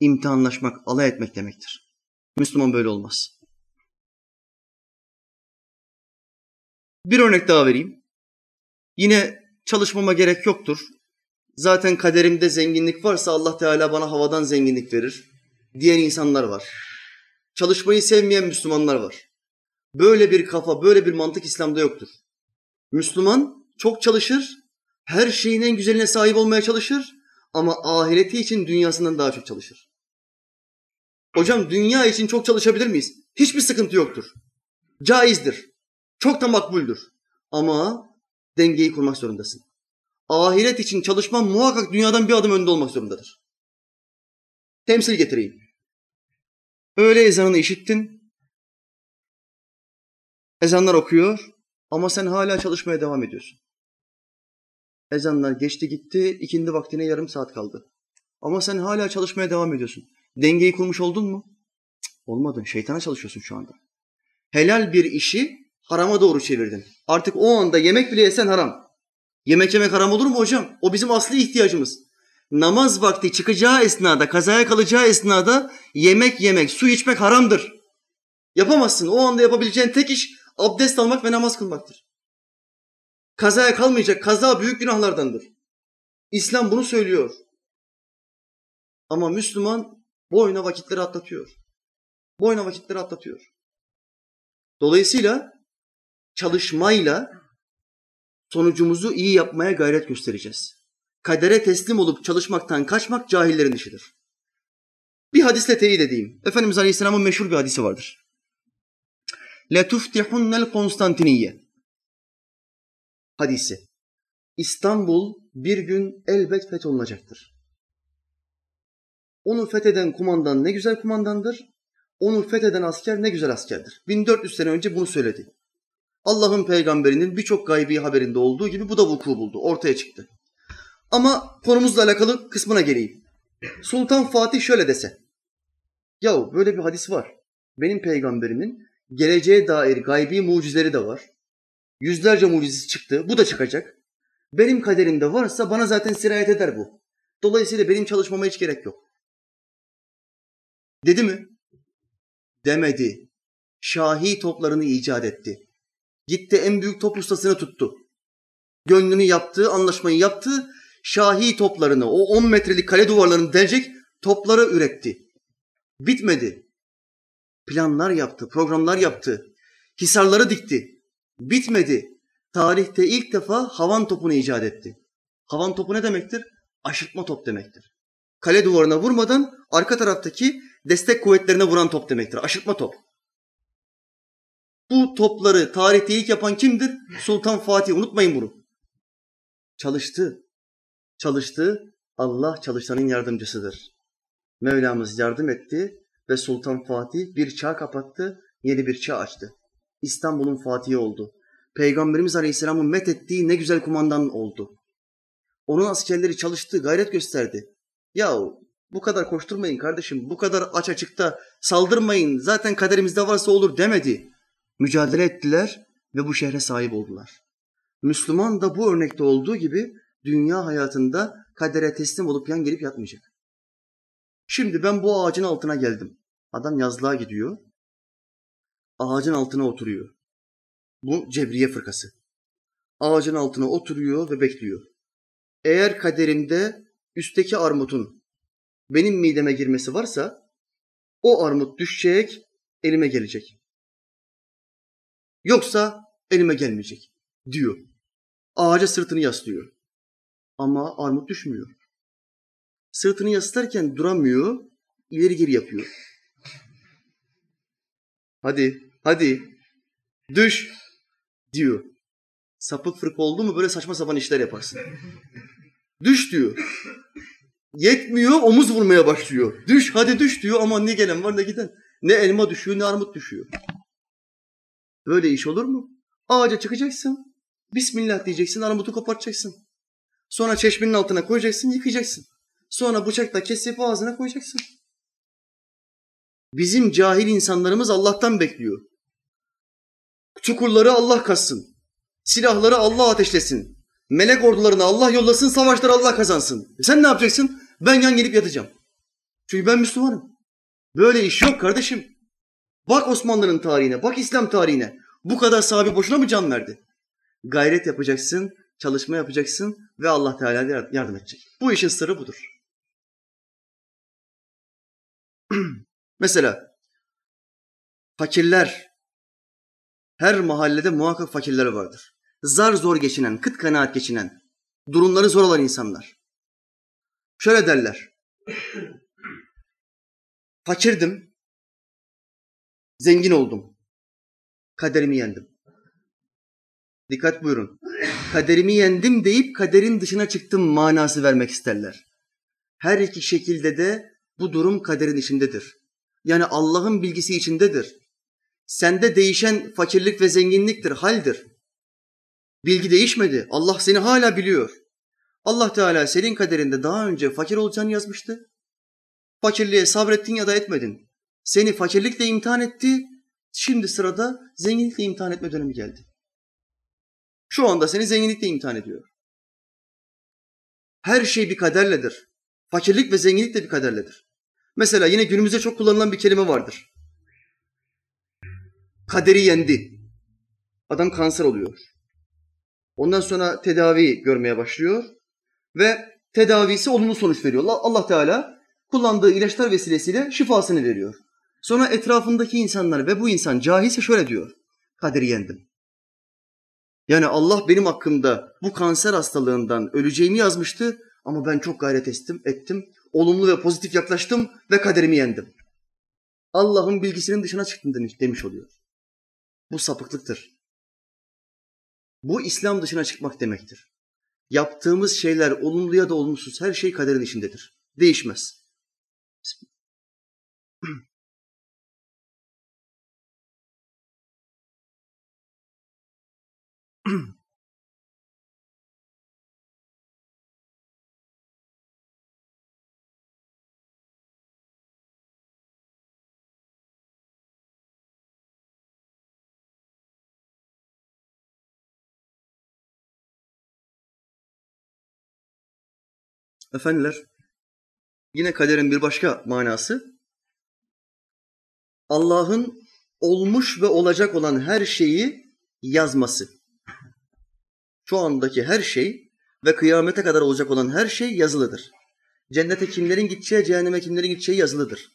imtihanlaşmak, alay etmek demektir. Müslüman böyle olmaz. Bir örnek daha vereyim. Yine çalışmama gerek yoktur. Zaten kaderimde zenginlik varsa Allah Teala bana havadan zenginlik verir diyen insanlar var. Çalışmayı sevmeyen Müslümanlar var. Böyle bir kafa, böyle bir mantık İslam'da yoktur. Müslüman çok çalışır, her şeyin en güzeline sahip olmaya çalışır ama ahireti için dünyasından daha çok çalışır. Hocam dünya için çok çalışabilir miyiz? Hiçbir sıkıntı yoktur. Caizdir. Çok da makbuldür. Ama dengeyi kurmak zorundasın. Ahiret için çalışman muhakkak dünyadan bir adım önde olmak zorundadır. Temsil getireyim. Öğle ezanını işittin. Ezanlar okuyor ama sen hala çalışmaya devam ediyorsun. Ezanlar geçti gitti, ikindi vaktine yarım saat kaldı. Ama sen hala çalışmaya devam ediyorsun. Dengeyi kurmuş oldun mu? Cık, olmadın. Şeytana çalışıyorsun şu anda. Helal bir işi harama doğru çevirdin. Artık o anda yemek bile yesen haram. Yemek yemek haram olur mu hocam? O bizim asli ihtiyacımız. Namaz vakti çıkacağı esnada, kazaya kalacağı esnada yemek yemek, su içmek haramdır. Yapamazsın. O anda yapabileceğin tek iş abdest almak ve namaz kılmaktır. Kazaya kalmayacak. Kaza büyük günahlardandır. İslam bunu söylüyor. Ama Müslüman boyuna vakitleri atlatıyor. Boyuna vakitleri atlatıyor. Dolayısıyla çalışmayla sonucumuzu iyi yapmaya gayret göstereceğiz. Kadere teslim olup çalışmaktan kaçmak cahillerin işidir. Bir hadisle teyit edeyim. Efendimiz Aleyhisselam'ın meşhur bir hadisi vardır. لَتُفْتِحُنَّ Konstantiniye Hadisi. İstanbul bir gün elbet fetholunacaktır. Onu fetheden kumandan ne güzel kumandandır. Onu fetheden asker ne güzel askerdir. 1400 sene önce bunu söyledi. Allah'ın peygamberinin birçok gaybi haberinde olduğu gibi bu da vuku buldu. Ortaya çıktı. Ama konumuzla alakalı kısmına geleyim. Sultan Fatih şöyle dese. Yahu böyle bir hadis var. Benim peygamberimin geleceğe dair gaybi mucizeleri de var. Yüzlerce mucizesi çıktı. Bu da çıkacak. Benim kaderimde varsa bana zaten sirayet eder bu. Dolayısıyla benim çalışmama hiç gerek yok. Dedi mi? Demedi. Şahi toplarını icat etti. Gitti en büyük top ustasını tuttu. Gönlünü yaptı, anlaşmayı yaptı. Şahi toplarını, o 10 metrelik kale duvarlarını delecek topları üretti. Bitmedi. Planlar yaptı, programlar yaptı. Hisarları dikti. Bitmedi. Tarihte ilk defa havan topunu icat etti. Havan topu ne demektir? Aşırtma top demektir. Kale duvarına vurmadan arka taraftaki destek kuvvetlerine vuran top demektir. Aşırtma top. Bu topları tarihte ilk yapan kimdir? Sultan Fatih. Unutmayın bunu. Çalıştı. Çalıştı. Allah çalışanın yardımcısıdır. Mevlamız yardım etti ve Sultan Fatih bir çağ kapattı, yeni bir çağ açtı. İstanbul'un Fatihi oldu. Peygamberimiz Aleyhisselam'ın met ettiği ne güzel kumandan oldu. Onun askerleri çalıştı, gayret gösterdi. Yahu bu kadar koşturmayın kardeşim, bu kadar aç açıkta saldırmayın, zaten kaderimizde varsa olur demedi. Mücadele ettiler ve bu şehre sahip oldular. Müslüman da bu örnekte olduğu gibi dünya hayatında kadere teslim olup yan gelip yatmayacak. Şimdi ben bu ağacın altına geldim. Adam yazlığa gidiyor. Ağacın altına oturuyor. Bu Cebriye fırkası. Ağacın altına oturuyor ve bekliyor. Eğer kaderimde üstteki armutun benim mideme girmesi varsa o armut düşecek, elime gelecek. Yoksa elime gelmeyecek diyor. Ağaca sırtını yaslıyor. Ama armut düşmüyor. Sırtını yaslarken duramıyor, ileri geri yapıyor. Hadi, hadi, düş diyor. Sapık fırk oldu mu böyle saçma sapan işler yaparsın. Düş diyor. Yetmiyor, omuz vurmaya başlıyor. Düş, hadi düş diyor ama ne gelen var ne giden. Ne elma düşüyor ne armut düşüyor. Böyle iş olur mu? Ağaca çıkacaksın. Bismillah diyeceksin, armutu kopartacaksın. Sonra çeşmenin altına koyacaksın, yıkayacaksın. Sonra bıçakla kesip ağzına koyacaksın. Bizim cahil insanlarımız Allah'tan bekliyor. Çukurları Allah kassın. Silahları Allah ateşlesin. Melek ordularını Allah yollasın, savaşları Allah kazansın. E sen ne yapacaksın? Ben yan gelip yatacağım. Çünkü ben Müslümanım. Böyle iş yok kardeşim. Bak Osmanlı'nın tarihine, bak İslam tarihine. Bu kadar sahabe boşuna mı can verdi? Gayret yapacaksın, çalışma yapacaksın ve Allah Teala yardım edecek. Bu işin sırrı budur. Mesela fakirler, her mahallede muhakkak fakirler vardır. Zar zor geçinen, kıt kanaat geçinen, durumları zor olan insanlar. Şöyle derler. Fakirdim, zengin oldum. Kaderimi yendim. Dikkat buyurun. Kaderimi yendim deyip kaderin dışına çıktım manası vermek isterler. Her iki şekilde de bu durum kaderin içindedir. Yani Allah'ın bilgisi içindedir. Sende değişen fakirlik ve zenginliktir, haldir. Bilgi değişmedi. Allah seni hala biliyor. Allah Teala senin kaderinde daha önce fakir olacağını yazmıştı. Fakirliğe sabrettin ya da etmedin. Seni fakirlikle imtihan etti. Şimdi sırada zenginlikle imtihan etme dönemi geldi. Şu anda seni zenginlikle imtihan ediyor. Her şey bir kaderledir. Fakirlik ve zenginlik de bir kaderledir. Mesela yine günümüzde çok kullanılan bir kelime vardır. Kaderi yendi. Adam kanser oluyor. Ondan sonra tedavi görmeye başlıyor ve tedavisi olumlu sonuç veriyor. Allah Teala kullandığı ilaçlar vesilesiyle şifasını veriyor. Sonra etrafındaki insanlar ve bu insan cahilse şöyle diyor. Kaderi yendim. Yani Allah benim hakkımda bu kanser hastalığından öleceğimi yazmıştı ama ben çok gayret ettim, ettim. Olumlu ve pozitif yaklaştım ve kaderimi yendim. Allah'ın bilgisinin dışına çıktım demiş, oluyor. Bu sapıklıktır. Bu İslam dışına çıkmak demektir. Yaptığımız şeyler olumlu ya da olumsuz her şey kaderin içindedir. Değişmez. Efendiler, yine kaderin bir başka manası, Allah'ın olmuş ve olacak olan her şeyi yazması. Şu andaki her şey ve kıyamete kadar olacak olan her şey yazılıdır. Cennete kimlerin gideceği, cehenneme kimlerin gideceği yazılıdır.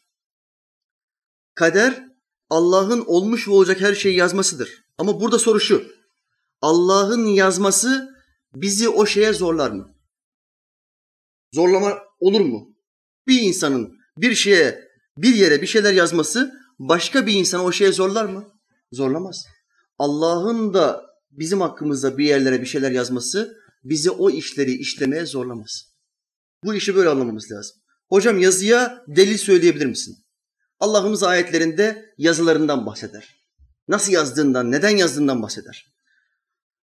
Kader, Allah'ın olmuş ve olacak her şeyi yazmasıdır. Ama burada soru şu, Allah'ın yazması bizi o şeye zorlar mı? Zorlama olur mu? Bir insanın bir şeye, bir yere bir şeyler yazması başka bir insanı o şeye zorlar mı? Zorlamaz. Allah'ın da bizim hakkımızda bir yerlere bir şeyler yazması bizi o işleri işlemeye zorlamaz. Bu işi böyle anlamamız lazım. Hocam yazıya delil söyleyebilir misin? Allah'ımız ayetlerinde yazılarından bahseder. Nasıl yazdığından, neden yazdığından bahseder.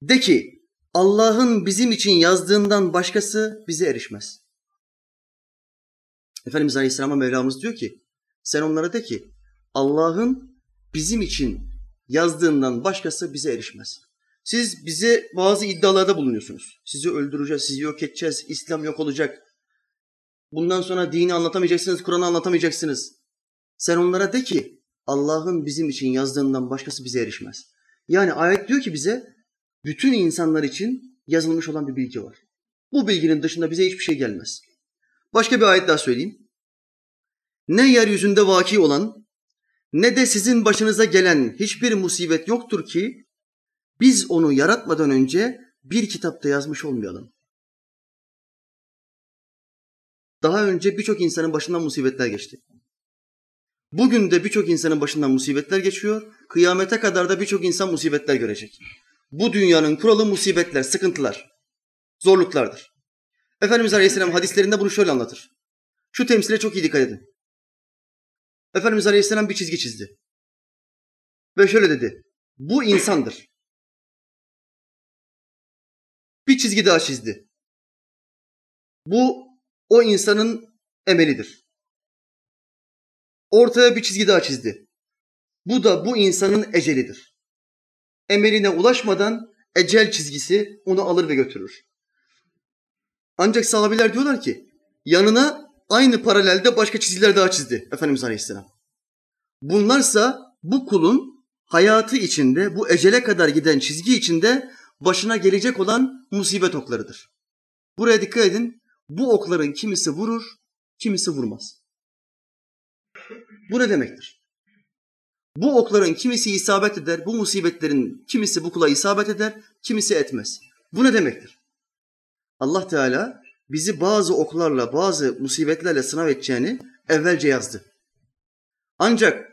De ki Allah'ın bizim için yazdığından başkası bize erişmez. Efendimiz Aleyhisselam'a Mevlamız diyor ki sen onlara de ki Allah'ın bizim için yazdığından başkası bize erişmez. Siz bize bazı iddialarda bulunuyorsunuz. Sizi öldüreceğiz, sizi yok edeceğiz, İslam yok olacak. Bundan sonra dini anlatamayacaksınız, Kur'an'ı anlatamayacaksınız. Sen onlara de ki Allah'ın bizim için yazdığından başkası bize erişmez. Yani ayet diyor ki bize bütün insanlar için yazılmış olan bir bilgi var. Bu bilginin dışında bize hiçbir şey gelmez. Başka bir ayet daha söyleyeyim. Ne yeryüzünde vaki olan ne de sizin başınıza gelen hiçbir musibet yoktur ki biz onu yaratmadan önce bir kitapta yazmış olmayalım. Daha önce birçok insanın başından musibetler geçti. Bugün de birçok insanın başından musibetler geçiyor. Kıyamete kadar da birçok insan musibetler görecek. Bu dünyanın kuralı musibetler, sıkıntılar, zorluklardır. Efendimiz Aleyhisselam hadislerinde bunu şöyle anlatır. Şu temsile çok iyi dikkat edin. Efendimiz Aleyhisselam bir çizgi çizdi. Ve şöyle dedi. Bu insandır. Bir çizgi daha çizdi. Bu o insanın emelidir. Ortaya bir çizgi daha çizdi. Bu da bu insanın ecelidir. Emeline ulaşmadan ecel çizgisi onu alır ve götürür. Ancak sahabiler diyorlar ki yanına aynı paralelde başka çizgiler daha çizdi Efendimiz Aleyhisselam. Bunlarsa bu kulun hayatı içinde bu ecele kadar giden çizgi içinde başına gelecek olan musibet oklarıdır. Buraya dikkat edin. Bu okların kimisi vurur, kimisi vurmaz. Bu ne demektir? Bu okların kimisi isabet eder, bu musibetlerin kimisi bu kula isabet eder, kimisi etmez. Bu ne demektir? Allah Teala bizi bazı oklarla, bazı musibetlerle sınav edeceğini evvelce yazdı. Ancak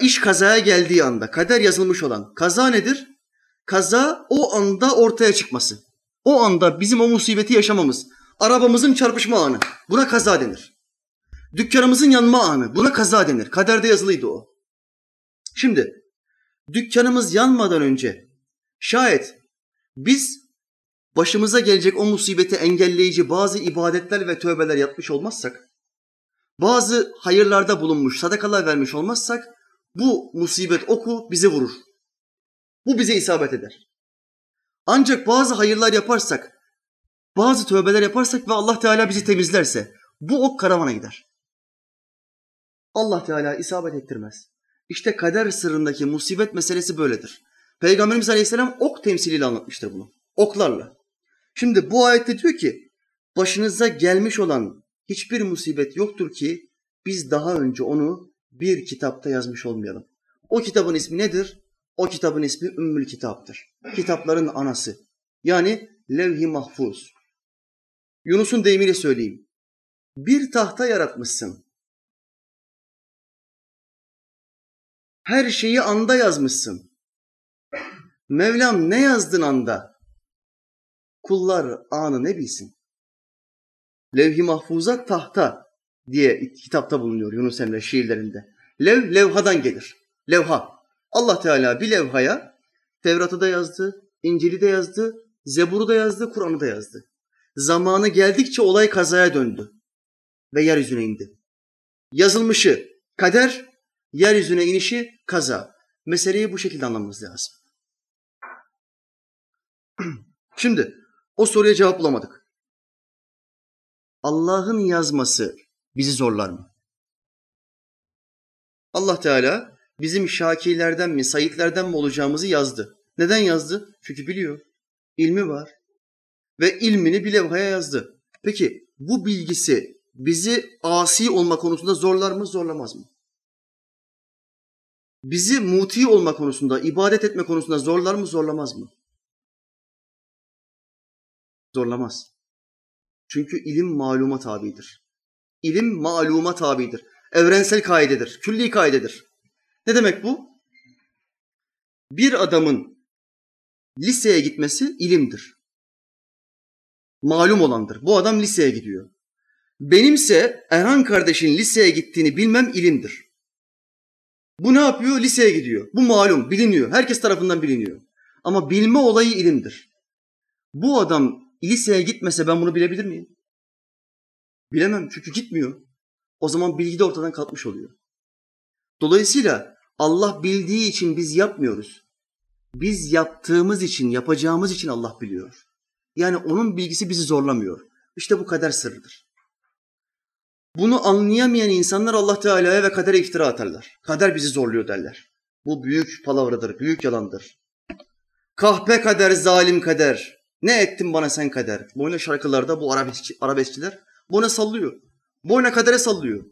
iş kazaya geldiği anda, kader yazılmış olan kaza nedir? Kaza o anda ortaya çıkması. O anda bizim o musibeti yaşamamız. Arabamızın çarpışma anı. Buna kaza denir. Dükkanımızın yanma anı. Buna kaza denir. Kaderde yazılıydı o. Şimdi dükkanımız yanmadan önce şayet biz başımıza gelecek o musibeti engelleyici bazı ibadetler ve tövbeler yapmış olmazsak, bazı hayırlarda bulunmuş, sadakalar vermiş olmazsak bu musibet oku bizi vurur. Bu bize isabet eder. Ancak bazı hayırlar yaparsak, bazı tövbeler yaparsak ve Allah Teala bizi temizlerse bu ok karavana gider. Allah Teala isabet ettirmez. İşte kader sırrındaki musibet meselesi böyledir. Peygamberimiz Aleyhisselam ok temsiliyle anlatmıştır bunu. Oklarla. Şimdi bu ayette diyor ki başınıza gelmiş olan hiçbir musibet yoktur ki biz daha önce onu bir kitapta yazmış olmayalım. O kitabın ismi nedir? O kitabın ismi Ümmül Kitap'tır. Kitapların anası. Yani levh-i mahfuz. Yunus'un deyimiyle söyleyeyim. Bir tahta yaratmışsın. Her şeyi anda yazmışsın. Mevlam ne yazdın anda? Kullar anı ne bilsin? Levh-i mahfuza tahta diye kitapta bulunuyor Yunus Emre şiirlerinde. Lev, levhadan gelir. Levha. Allah Teala bir levhaya Tevrat'ı da yazdı, İncil'i de yazdı, Zebur'u da yazdı, Kur'an'ı da yazdı. Zamanı geldikçe olay kazaya döndü ve yeryüzüne indi. Yazılmışı kader, yeryüzüne inişi kaza. Meseleyi bu şekilde anlamamız lazım. Şimdi o soruya cevap bulamadık. Allah'ın yazması bizi zorlar mı? Allah Teala bizim şakirlerden mi, sayitlerden mi olacağımızı yazdı. Neden yazdı? Çünkü biliyor. İlmi var. Ve ilmini bir levhaya yazdı. Peki bu bilgisi bizi asi olma konusunda zorlar mı, zorlamaz mı? Bizi muti olma konusunda, ibadet etme konusunda zorlar mı, zorlamaz mı? Zorlamaz. Çünkü ilim maluma tabidir. İlim maluma tabidir. Evrensel kaidedir, külli kaidedir. Ne demek bu? Bir adamın liseye gitmesi ilimdir. Malum olandır. Bu adam liseye gidiyor. Benimse Erhan kardeşin liseye gittiğini bilmem ilimdir. Bu ne yapıyor? Liseye gidiyor. Bu malum, biliniyor. Herkes tarafından biliniyor. Ama bilme olayı ilimdir. Bu adam liseye gitmese ben bunu bilebilir miyim? Bilemem çünkü gitmiyor. O zaman bilgi de ortadan kalkmış oluyor. Dolayısıyla Allah bildiği için biz yapmıyoruz. Biz yaptığımız için, yapacağımız için Allah biliyor. Yani onun bilgisi bizi zorlamıyor. İşte bu kader sırrıdır. Bunu anlayamayan insanlar Allah Teala'ya ve kadere iftira atarlar. Kader bizi zorluyor derler. Bu büyük palavradır, büyük yalandır. Kahpe kader, zalim kader. Ne ettin bana sen kader? Boyuna şarkılarda bu arabeskçi, arabeskçiler boyuna sallıyor. Boyuna kadere sallıyor.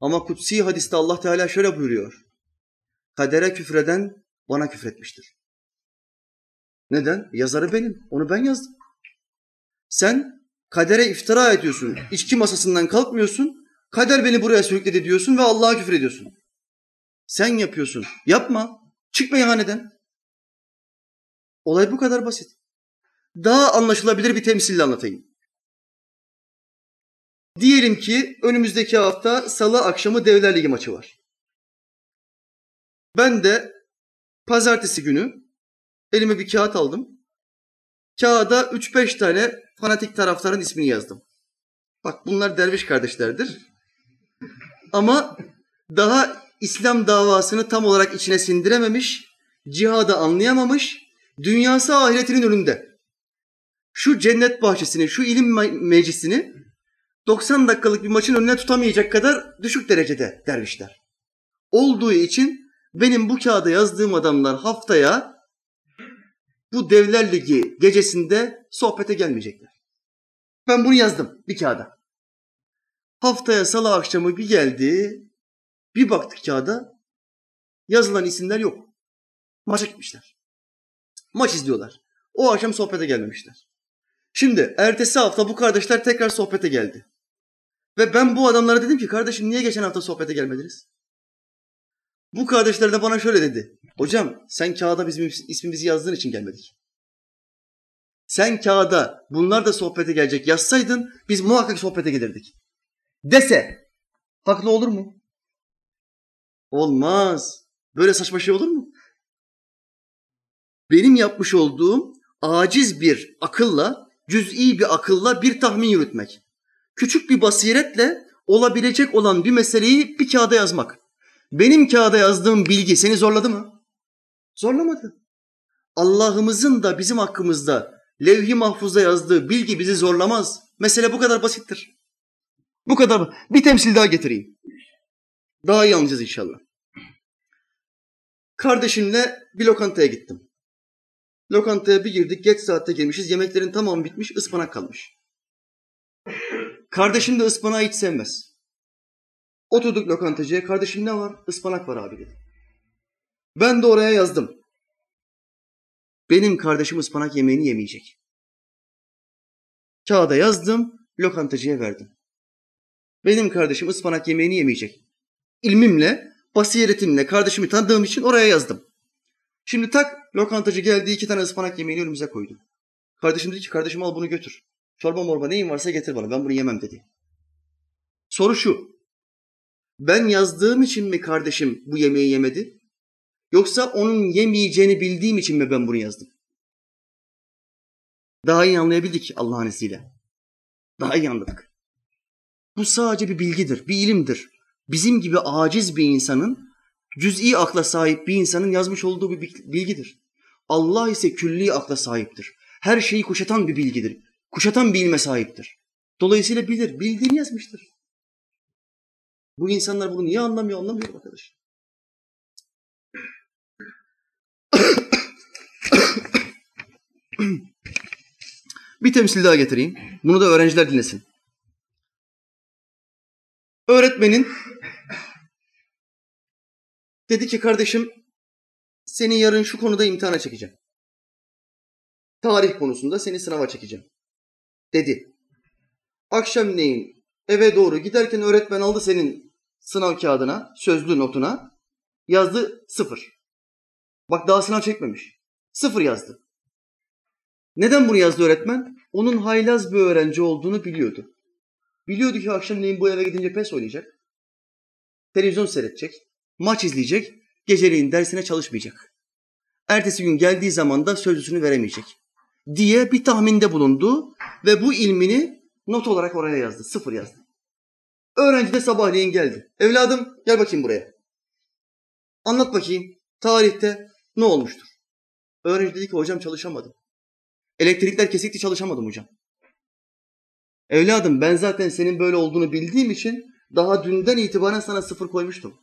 Ama kutsi hadiste Allah Teala şöyle buyuruyor. Kadere küfreden bana küfretmiştir. Neden? Yazarı benim. Onu ben yazdım. Sen kadere iftira ediyorsun. İçki masasından kalkmıyorsun. Kader beni buraya sürükledi diyorsun ve Allah'a küfür ediyorsun. Sen yapıyorsun. Yapma. Çık meyhaneden. Olay bu kadar basit. Daha anlaşılabilir bir temsille anlatayım. Diyelim ki önümüzdeki hafta salı akşamı Devler Ligi maçı var. Ben de pazartesi günü elime bir kağıt aldım. Kağıda 3-5 tane fanatik taraftarın ismini yazdım. Bak bunlar derviş kardeşlerdir. Ama daha İslam davasını tam olarak içine sindirememiş, cihadı anlayamamış, dünyası ahiretinin önünde. Şu cennet bahçesini, şu ilim meclisini 90 dakikalık bir maçın önüne tutamayacak kadar düşük derecede dervişler. Olduğu için benim bu kağıda yazdığım adamlar haftaya bu Devler Ligi gecesinde sohbete gelmeyecekler. Ben bunu yazdım bir kağıda. Haftaya salı akşamı bir geldi, bir baktık kağıda, yazılan isimler yok. Maça gitmişler. Maç izliyorlar. O akşam sohbete gelmemişler. Şimdi ertesi hafta bu kardeşler tekrar sohbete geldi. Ve ben bu adamlara dedim ki kardeşim niye geçen hafta sohbete gelmediniz? Bu kardeşler de bana şöyle dedi. Hocam sen kağıda bizim ismimizi yazdığın için gelmedik. Sen kağıda bunlar da sohbete gelecek yazsaydın biz muhakkak sohbete gelirdik. Dese haklı olur mu? Olmaz. Böyle saçma şey olur mu? Benim yapmış olduğum aciz bir akılla, cüz'i bir akılla bir tahmin yürütmek. Küçük bir basiretle olabilecek olan bir meseleyi bir kağıda yazmak. Benim kağıda yazdığım bilgi seni zorladı mı? Zorlamadı. Allah'ımızın da bizim hakkımızda levh-i mahfuzda yazdığı bilgi bizi zorlamaz. Mesele bu kadar basittir. Bu kadar. Bir temsil daha getireyim. Daha iyi anlayacağız inşallah. Kardeşimle bir lokantaya gittim. Lokantaya bir girdik, geç saatte girmişiz. Yemeklerin tamamı bitmiş, ıspanak kalmış. Kardeşim de ıspanağı hiç sevmez. Oturduk lokantacıya. Kardeşim ne var? Ispanak var abi dedi. Ben de oraya yazdım. Benim kardeşim ıspanak yemeğini yemeyecek. Kağıda yazdım, lokantacıya verdim. Benim kardeşim ıspanak yemeğini yemeyecek. İlmimle, basiretimle kardeşimi tanıdığım için oraya yazdım. Şimdi tak lokantacı geldi iki tane ıspanak yemeğini önümüze koydu. Kardeşim dedi ki kardeşim al bunu götür. Çorba morba neyin varsa getir bana ben bunu yemem dedi. Soru şu. Ben yazdığım için mi kardeşim bu yemeği yemedi? Yoksa onun yemeyeceğini bildiğim için mi ben bunu yazdım? Daha iyi anlayabildik Allah'ın izniyle. Daha iyi anladık. Bu sadece bir bilgidir, bir ilimdir. Bizim gibi aciz bir insanın, cüz'i akla sahip bir insanın yazmış olduğu bir bilgidir. Allah ise külli akla sahiptir. Her şeyi kuşatan bir bilgidir. Kuşatan bir ilme sahiptir. Dolayısıyla bilir, bildiğini yazmıştır. Bu insanlar bunu niye anlamıyor, anlamıyor arkadaş. bir temsil daha getireyim. Bunu da öğrenciler dinlesin. Öğretmenin dedi ki kardeşim seni yarın şu konuda imtihana çekeceğim. Tarih konusunda seni sınava çekeceğim. Dedi. Akşamleyin eve doğru giderken öğretmen aldı senin sınav kağıdına, sözlü notuna. Yazdı sıfır. Bak daha sınav çekmemiş. Sıfır yazdı. Neden bunu yazdı öğretmen? Onun haylaz bir öğrenci olduğunu biliyordu. Biliyordu ki akşamleyin bu eve gidince pes oynayacak. Televizyon seyredecek. Maç izleyecek. Geceleyin dersine çalışmayacak. Ertesi gün geldiği zaman da sözlüsünü veremeyecek. Diye bir tahminde bulundu ve bu ilmini not olarak oraya yazdı. Sıfır yazdı. Öğrenci de sabahleyin geldi. Evladım gel bakayım buraya. Anlat bakayım tarihte ne olmuştur? Öğrenci dedi ki hocam çalışamadım. Elektrikler kesikti çalışamadım hocam. Evladım ben zaten senin böyle olduğunu bildiğim için daha dünden itibaren sana sıfır koymuştum.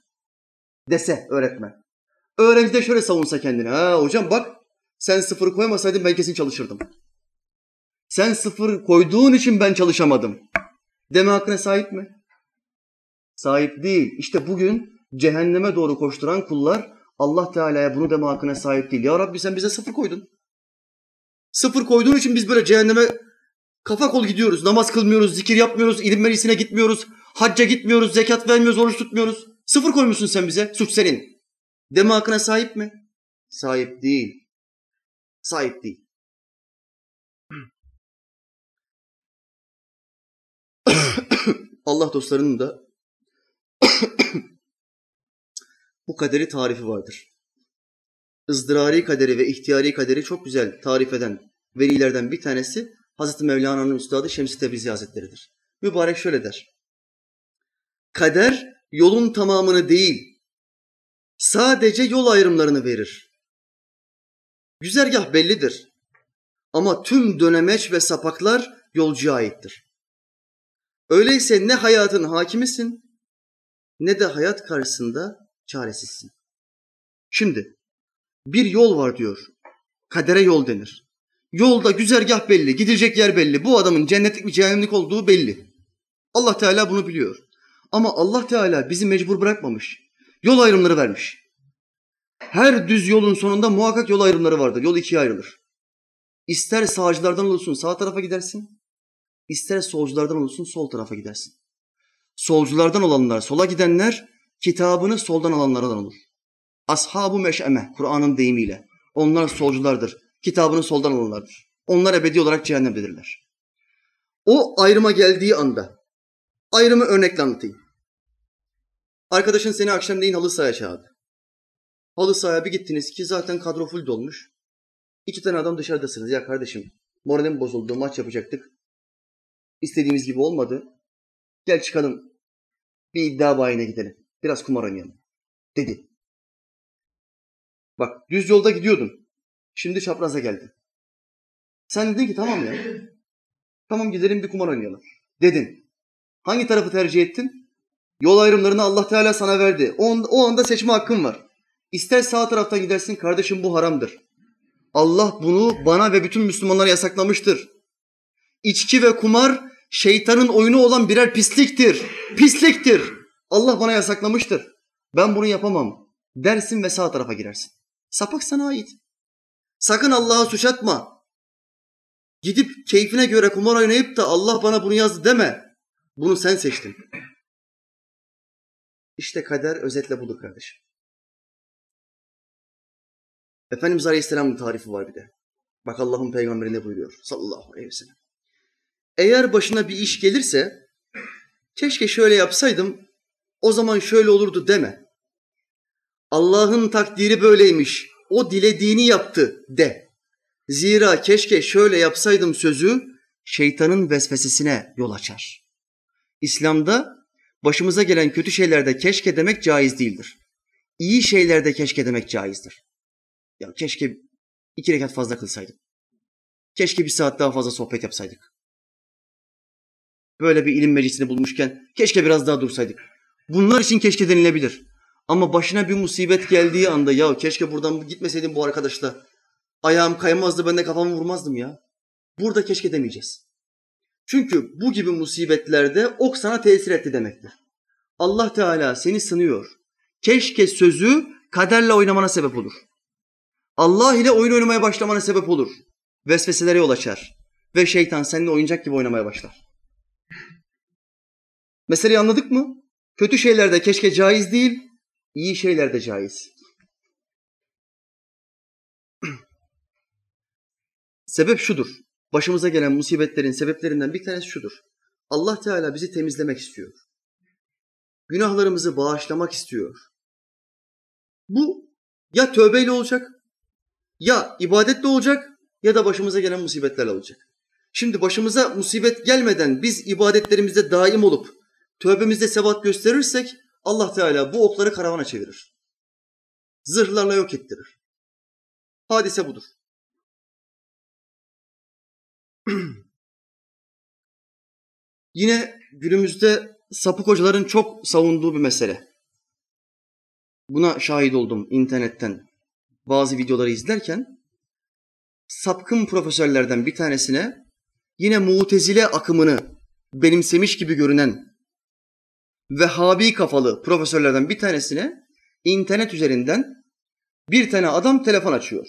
Dese öğretmen. Öğrenci de şöyle savunsa kendini. Ha hocam bak sen sıfır koymasaydın ben kesin çalışırdım. Sen sıfır koyduğun için ben çalışamadım. Deme hakkına sahip mi? Sahip değil. İşte bugün cehenneme doğru koşturan kullar Allah Teala'ya bunu deme hakkına sahip değil. Ya Rabbi sen bize sıfır koydun. Sıfır koyduğun için biz böyle cehenneme kafa kol gidiyoruz. Namaz kılmıyoruz, zikir yapmıyoruz, ilim meclisine gitmiyoruz, hacca gitmiyoruz, zekat vermiyoruz, oruç tutmuyoruz. Sıfır koymuşsun sen bize. Suç senin. Deme hakkına sahip mi? Sahip değil. Sahip değil. Allah dostlarının da bu kaderi tarifi vardır. ızdırari kaderi ve ihtiyari kaderi çok güzel tarif eden velilerden bir tanesi Hazreti Mevlana'nın üstadı Şems-i Tebrizi Hazretleri'dir. Mübarek şöyle der. Kader yolun tamamını değil, sadece yol ayrımlarını verir. Güzergah bellidir. Ama tüm dönemeç ve sapaklar yolcuya aittir. Öyleyse ne hayatın hakimisin ne de hayat karşısında çaresizsin. Şimdi bir yol var diyor. Kadere yol denir. Yolda güzergah belli, gidilecek yer belli. Bu adamın cennetlik mi cehennemlik olduğu belli. Allah Teala bunu biliyor. Ama Allah Teala bizi mecbur bırakmamış. Yol ayrımları vermiş. Her düz yolun sonunda muhakkak yol ayrımları vardır. Yol ikiye ayrılır. İster sağcılardan olursun sağ tarafa gidersin. İster solculardan olursun sol tarafa gidersin. Solculardan olanlar, sola gidenler kitabını soldan alanlardan olur. Ashab-ı meş'eme, Kur'an'ın deyimiyle. Onlar solculardır. Kitabını soldan alanlardır. Onlar ebedi olarak cehennemdedirler. O ayrıma geldiği anda, ayrımı örnekle anlatayım. Arkadaşın seni akşamleyin halı sahaya çağırdı. Halı sahaya bir gittiniz ki zaten kadro full dolmuş. İki tane adam dışarıdasınız. Ya kardeşim moralim bozuldu maç yapacaktık. İstediğimiz gibi olmadı. Gel çıkalım bir iddia bayine gidelim. Biraz kumar oynayalım. Dedi. Bak düz yolda gidiyordun. Şimdi çapraza geldin. Sen dedin ki tamam ya. Tamam gidelim bir kumar oynayalım. Dedin. Hangi tarafı tercih ettin? Yol ayrımlarını Allah Teala sana verdi. O, o anda seçme hakkın var. İster sağ taraftan gidersin kardeşim bu haramdır. Allah bunu bana ve bütün Müslümanlara yasaklamıştır. İçki ve kumar şeytanın oyunu olan birer pisliktir. Pisliktir. Allah bana yasaklamıştır. Ben bunu yapamam dersin ve sağ tarafa girersin. Sapık sana ait. Sakın Allah'a suç atma. Gidip keyfine göre kumar oynayıp da Allah bana bunu yazdı deme. Bunu sen seçtin. İşte kader özetle budur kardeşim. Efendimiz Aleyhisselam'ın tarifi var bir de. Bak Allah'ın peygamberi ne buyuruyor sallallahu aleyhi ve sellem. Eğer başına bir iş gelirse keşke şöyle yapsaydım o zaman şöyle olurdu deme. Allah'ın takdiri böyleymiş. O dilediğini yaptı de. Zira keşke şöyle yapsaydım sözü şeytanın vesvesesine yol açar. İslam'da başımıza gelen kötü şeylerde keşke demek caiz değildir. İyi şeylerde keşke demek caizdir. Ya keşke iki rekat fazla kılsaydık. Keşke bir saat daha fazla sohbet yapsaydık. Böyle bir ilim meclisini bulmuşken keşke biraz daha dursaydık. Bunlar için keşke denilebilir. Ama başına bir musibet geldiği anda ya keşke buradan gitmeseydim bu arkadaşla. Ayağım kaymazdı ben de kafamı vurmazdım ya. Burada keşke demeyeceğiz. Çünkü bu gibi musibetlerde ok sana tesir etti demektir. Allah Teala seni sınıyor. Keşke sözü kaderle oynamana sebep olur. Allah ile oyun oynamaya başlamana sebep olur. Vesveselere yol açar. Ve şeytan seninle oyuncak gibi oynamaya başlar. Meseleyi anladık mı? Kötü şeylerde keşke caiz değil, iyi şeylerde caiz. Sebep şudur. Başımıza gelen musibetlerin sebeplerinden bir tanesi şudur. Allah Teala bizi temizlemek istiyor. Günahlarımızı bağışlamak istiyor. Bu ya tövbeyle olacak, ya ibadetle olacak ya da başımıza gelen musibetlerle olacak. Şimdi başımıza musibet gelmeden biz ibadetlerimizde daim olup tövbemizde sebat gösterirsek Allah Teala bu okları karavana çevirir. Zırhlarla yok ettirir. Hadise budur. Yine günümüzde sapık hocaların çok savunduğu bir mesele. Buna şahit oldum internetten bazı videoları izlerken. Sapkın profesörlerden bir tanesine yine mutezile akımını benimsemiş gibi görünen Vehhabi kafalı profesörlerden bir tanesine internet üzerinden bir tane adam telefon açıyor.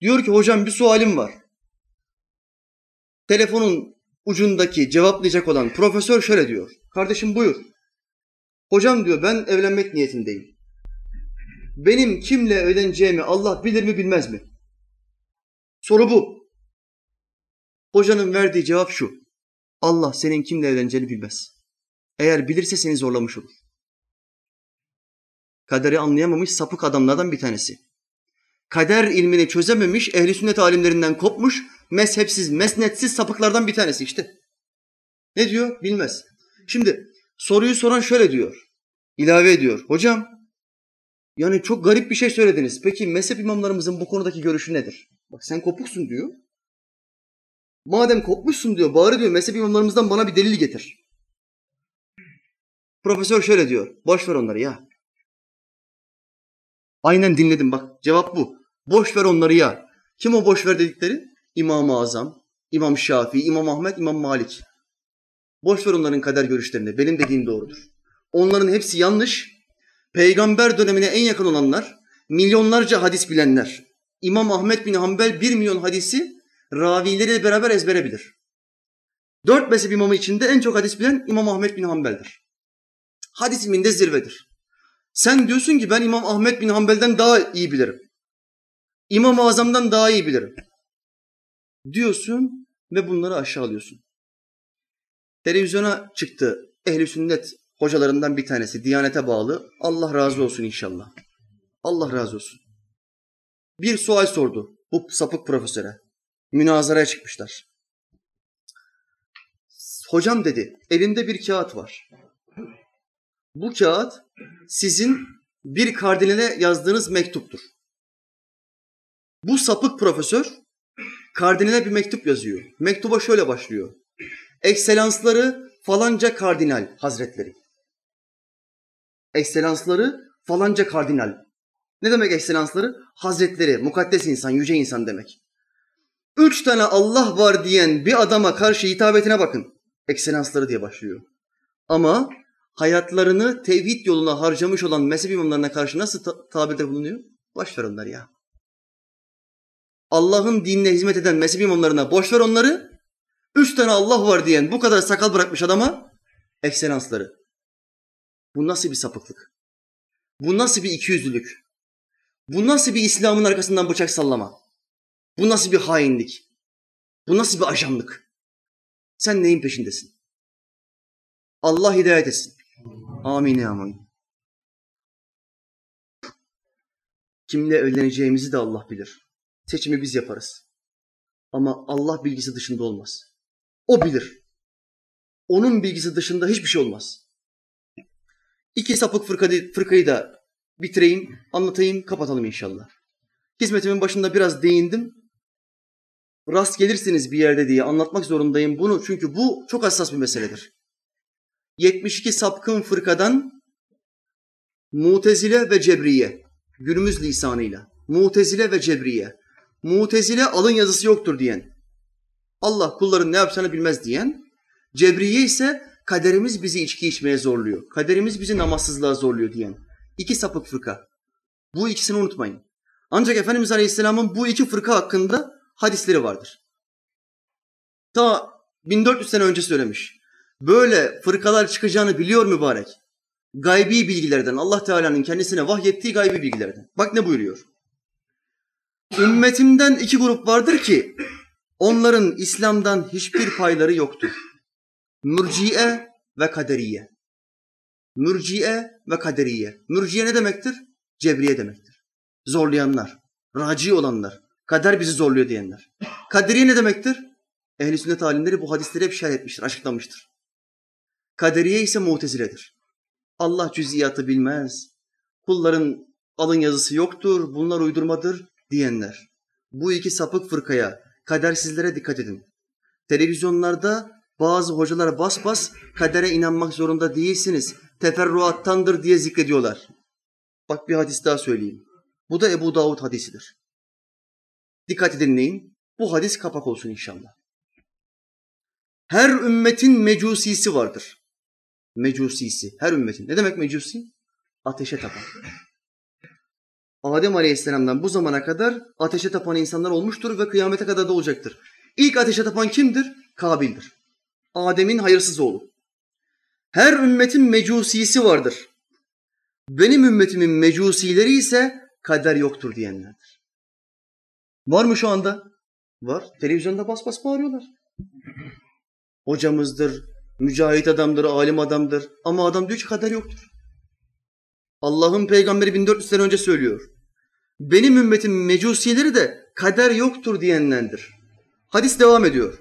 Diyor ki hocam bir sualim var. Telefonun ucundaki cevaplayacak olan profesör şöyle diyor. Kardeşim buyur. Hocam diyor ben evlenmek niyetindeyim. Benim kimle evleneceğimi Allah bilir mi bilmez mi? Soru bu. Hocanın verdiği cevap şu. Allah senin kimle evleneceğini bilmez. Eğer bilirse seni zorlamış olur. Kaderi anlayamamış sapık adamlardan bir tanesi. Kader ilmini çözememiş, ehli sünnet alimlerinden kopmuş, mezhepsiz, mesnetsiz sapıklardan bir tanesi işte. Ne diyor? Bilmez. Şimdi soruyu soran şöyle diyor. İlave ediyor. Hocam, yani çok garip bir şey söylediniz. Peki mezhep imamlarımızın bu konudaki görüşü nedir? Bak sen kopuksun diyor. Madem kopmuşsun diyor, bari diyor mezhep imamlarımızdan bana bir delil getir. Profesör şöyle diyor. Boş ver onları ya. Aynen dinledim bak. Cevap bu. Boş ver onları ya. Kim o boş ver dedikleri? İmam-ı Azam, İmam Şafii, İmam Ahmet, İmam Malik. Boş ver onların kader görüşlerini. Benim dediğim doğrudur. Onların hepsi yanlış. Peygamber dönemine en yakın olanlar, milyonlarca hadis bilenler. İmam Ahmet bin Hanbel bir milyon hadisi ravileriyle beraber ezbere bilir. Dört mezhep imamı içinde en çok hadis bilen İmam Ahmet bin Hanbel'dir. Hadis ilminde zirvedir. Sen diyorsun ki ben İmam Ahmet bin Hanbel'den daha iyi bilirim. İmam-ı Azam'dan daha iyi bilirim. Diyorsun ve bunları aşağılıyorsun. Televizyona çıktı ehli sünnet hocalarından bir tanesi, Diyanete bağlı. Allah razı olsun inşallah. Allah razı olsun. Bir sual sordu bu sapık profesöre. Münazaraya çıkmışlar. Hocam dedi, elinde bir kağıt var. Bu kağıt sizin bir kardinale yazdığınız mektuptur. Bu sapık profesör kardinale bir mektup yazıyor. Mektuba şöyle başlıyor. Ekselansları falanca kardinal hazretleri. Ekselansları falanca kardinal. Ne demek ekselansları? Hazretleri, mukaddes insan, yüce insan demek. Üç tane Allah var diyen bir adama karşı hitabetine bakın. Ekselansları diye başlıyor. Ama hayatlarını tevhid yoluna harcamış olan mezhep imamlarına karşı nasıl ta- tabirde bulunuyor? Boş ver onları ya. Allah'ın dinine hizmet eden mezhep imamlarına boş ver onları. Üç tane Allah var diyen bu kadar sakal bırakmış adama ekselansları. Bu nasıl bir sapıklık? Bu nasıl bir ikiyüzlülük? Bu nasıl bir İslam'ın arkasından bıçak sallama? Bu nasıl bir hainlik? Bu nasıl bir ajanlık? Sen neyin peşindesin? Allah hidayet etsin. Amin amin. Kimle evleneceğimizi de Allah bilir. Seçimi biz yaparız. Ama Allah bilgisi dışında olmaz. O bilir. Onun bilgisi dışında hiçbir şey olmaz. İki sapık fırkayı da bitireyim, anlatayım, kapatalım inşallah. Hizmetimin başında biraz değindim. Rast gelirsiniz bir yerde diye anlatmak zorundayım bunu çünkü bu çok hassas bir meseledir. 72 sapkın fırkadan Mutezile ve Cebriye günümüz lisanıyla Mutezile ve Cebriye Mutezile alın yazısı yoktur diyen Allah kulların ne yapacağını bilmez diyen Cebriye ise kaderimiz bizi içki içmeye zorluyor. Kaderimiz bizi namazsızlığa zorluyor diyen iki sapık fırka. Bu ikisini unutmayın. Ancak Efendimiz Aleyhisselam'ın bu iki fırka hakkında hadisleri vardır. Ta 1400 sene önce söylemiş. Böyle fırkalar çıkacağını biliyor mübarek. Gaybi bilgilerden, Allah Teala'nın kendisine vahyettiği gaybi bilgilerden. Bak ne buyuruyor. Ümmetimden iki grup vardır ki onların İslam'dan hiçbir payları yoktur. Mürciye ve kaderiye. Mürciye ve kaderiye. Mürciye ne demektir? Cebriye demektir. Zorlayanlar, raci olanlar, kader bizi zorluyor diyenler. Kaderiye ne demektir? Ehl-i sünnet alimleri bu hadisleri hep şerh etmiştir, açıklamıştır. Kaderiye ise muteziledir. Allah cüziyatı bilmez. Kulların alın yazısı yoktur, bunlar uydurmadır diyenler. Bu iki sapık fırkaya, kadersizlere dikkat edin. Televizyonlarda bazı hocalar bas bas kadere inanmak zorunda değilsiniz. Teferruattandır diye zikrediyorlar. Bak bir hadis daha söyleyeyim. Bu da Ebu Davud hadisidir. Dikkat edin neyin? Bu hadis kapak olsun inşallah. Her ümmetin mecusisi vardır. Mecusisi. Her ümmetin. Ne demek mecusi? Ateşe tapan. Adem Aleyhisselam'dan bu zamana kadar ateşe tapan insanlar olmuştur ve kıyamete kadar da olacaktır. İlk ateşe tapan kimdir? Kabil'dir. Adem'in hayırsız oğlu. Her ümmetin mecusisi vardır. Benim ümmetimin mecusileri ise kader yoktur diyenlerdir. Var mı şu anda? Var. Televizyonda bas bas bağırıyorlar. Hocamızdır, mücahit adamdır, alim adamdır. Ama adam diyor ki kader yoktur. Allah'ın peygamberi 1400 sene önce söylüyor. Benim ümmetim mecusileri de kader yoktur diyenlerdir. Hadis devam ediyor.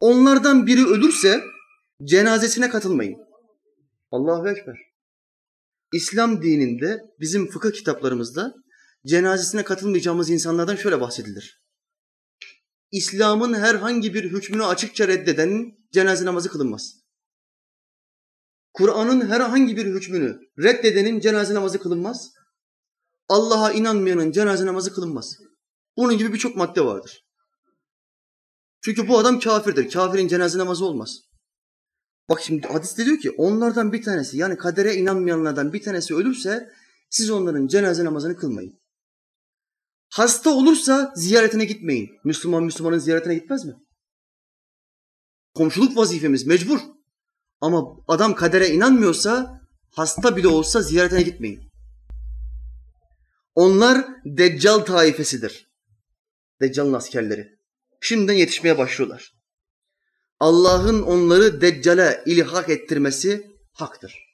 Onlardan biri ölürse cenazesine katılmayın. Allahu Ekber. İslam dininde bizim fıkıh kitaplarımızda cenazesine katılmayacağımız insanlardan şöyle bahsedilir. İslam'ın herhangi bir hükmünü açıkça reddedenin cenaze namazı kılınmaz. Kur'an'ın herhangi bir hükmünü reddedenin cenaze namazı kılınmaz. Allah'a inanmayanın cenaze namazı kılınmaz. Bunun gibi birçok madde vardır. Çünkü bu adam kafirdir. Kafirin cenaze namazı olmaz. Bak şimdi hadiste diyor ki onlardan bir tanesi yani kadere inanmayanlardan bir tanesi ölürse siz onların cenaze namazını kılmayın. Hasta olursa ziyaretine gitmeyin. Müslüman Müslümanın ziyaretine gitmez mi? Komşuluk vazifemiz mecbur. Ama adam kadere inanmıyorsa hasta bile olsa ziyaretine gitmeyin. Onlar Deccal taifesidir. Deccal'ın askerleri. Şimdiden yetişmeye başlıyorlar. Allah'ın onları Deccal'e ilhak ettirmesi haktır.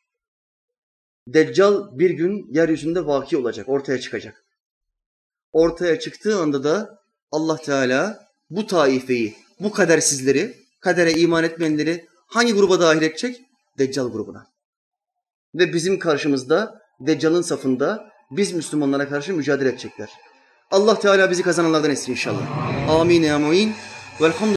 Deccal bir gün yeryüzünde vaki olacak, ortaya çıkacak. Ortaya çıktığı anda da Allah Teala bu taifeyi, bu kadersizleri, kadere iman etmeyenleri hangi gruba dahil edecek? Deccal grubuna. Ve bizim karşımızda Deccal'ın safında biz Müslümanlara karşı mücadele edecekler. Allah Teala bizi kazananlardan etsin inşallah. Amin ya muin. Velhamdülillah.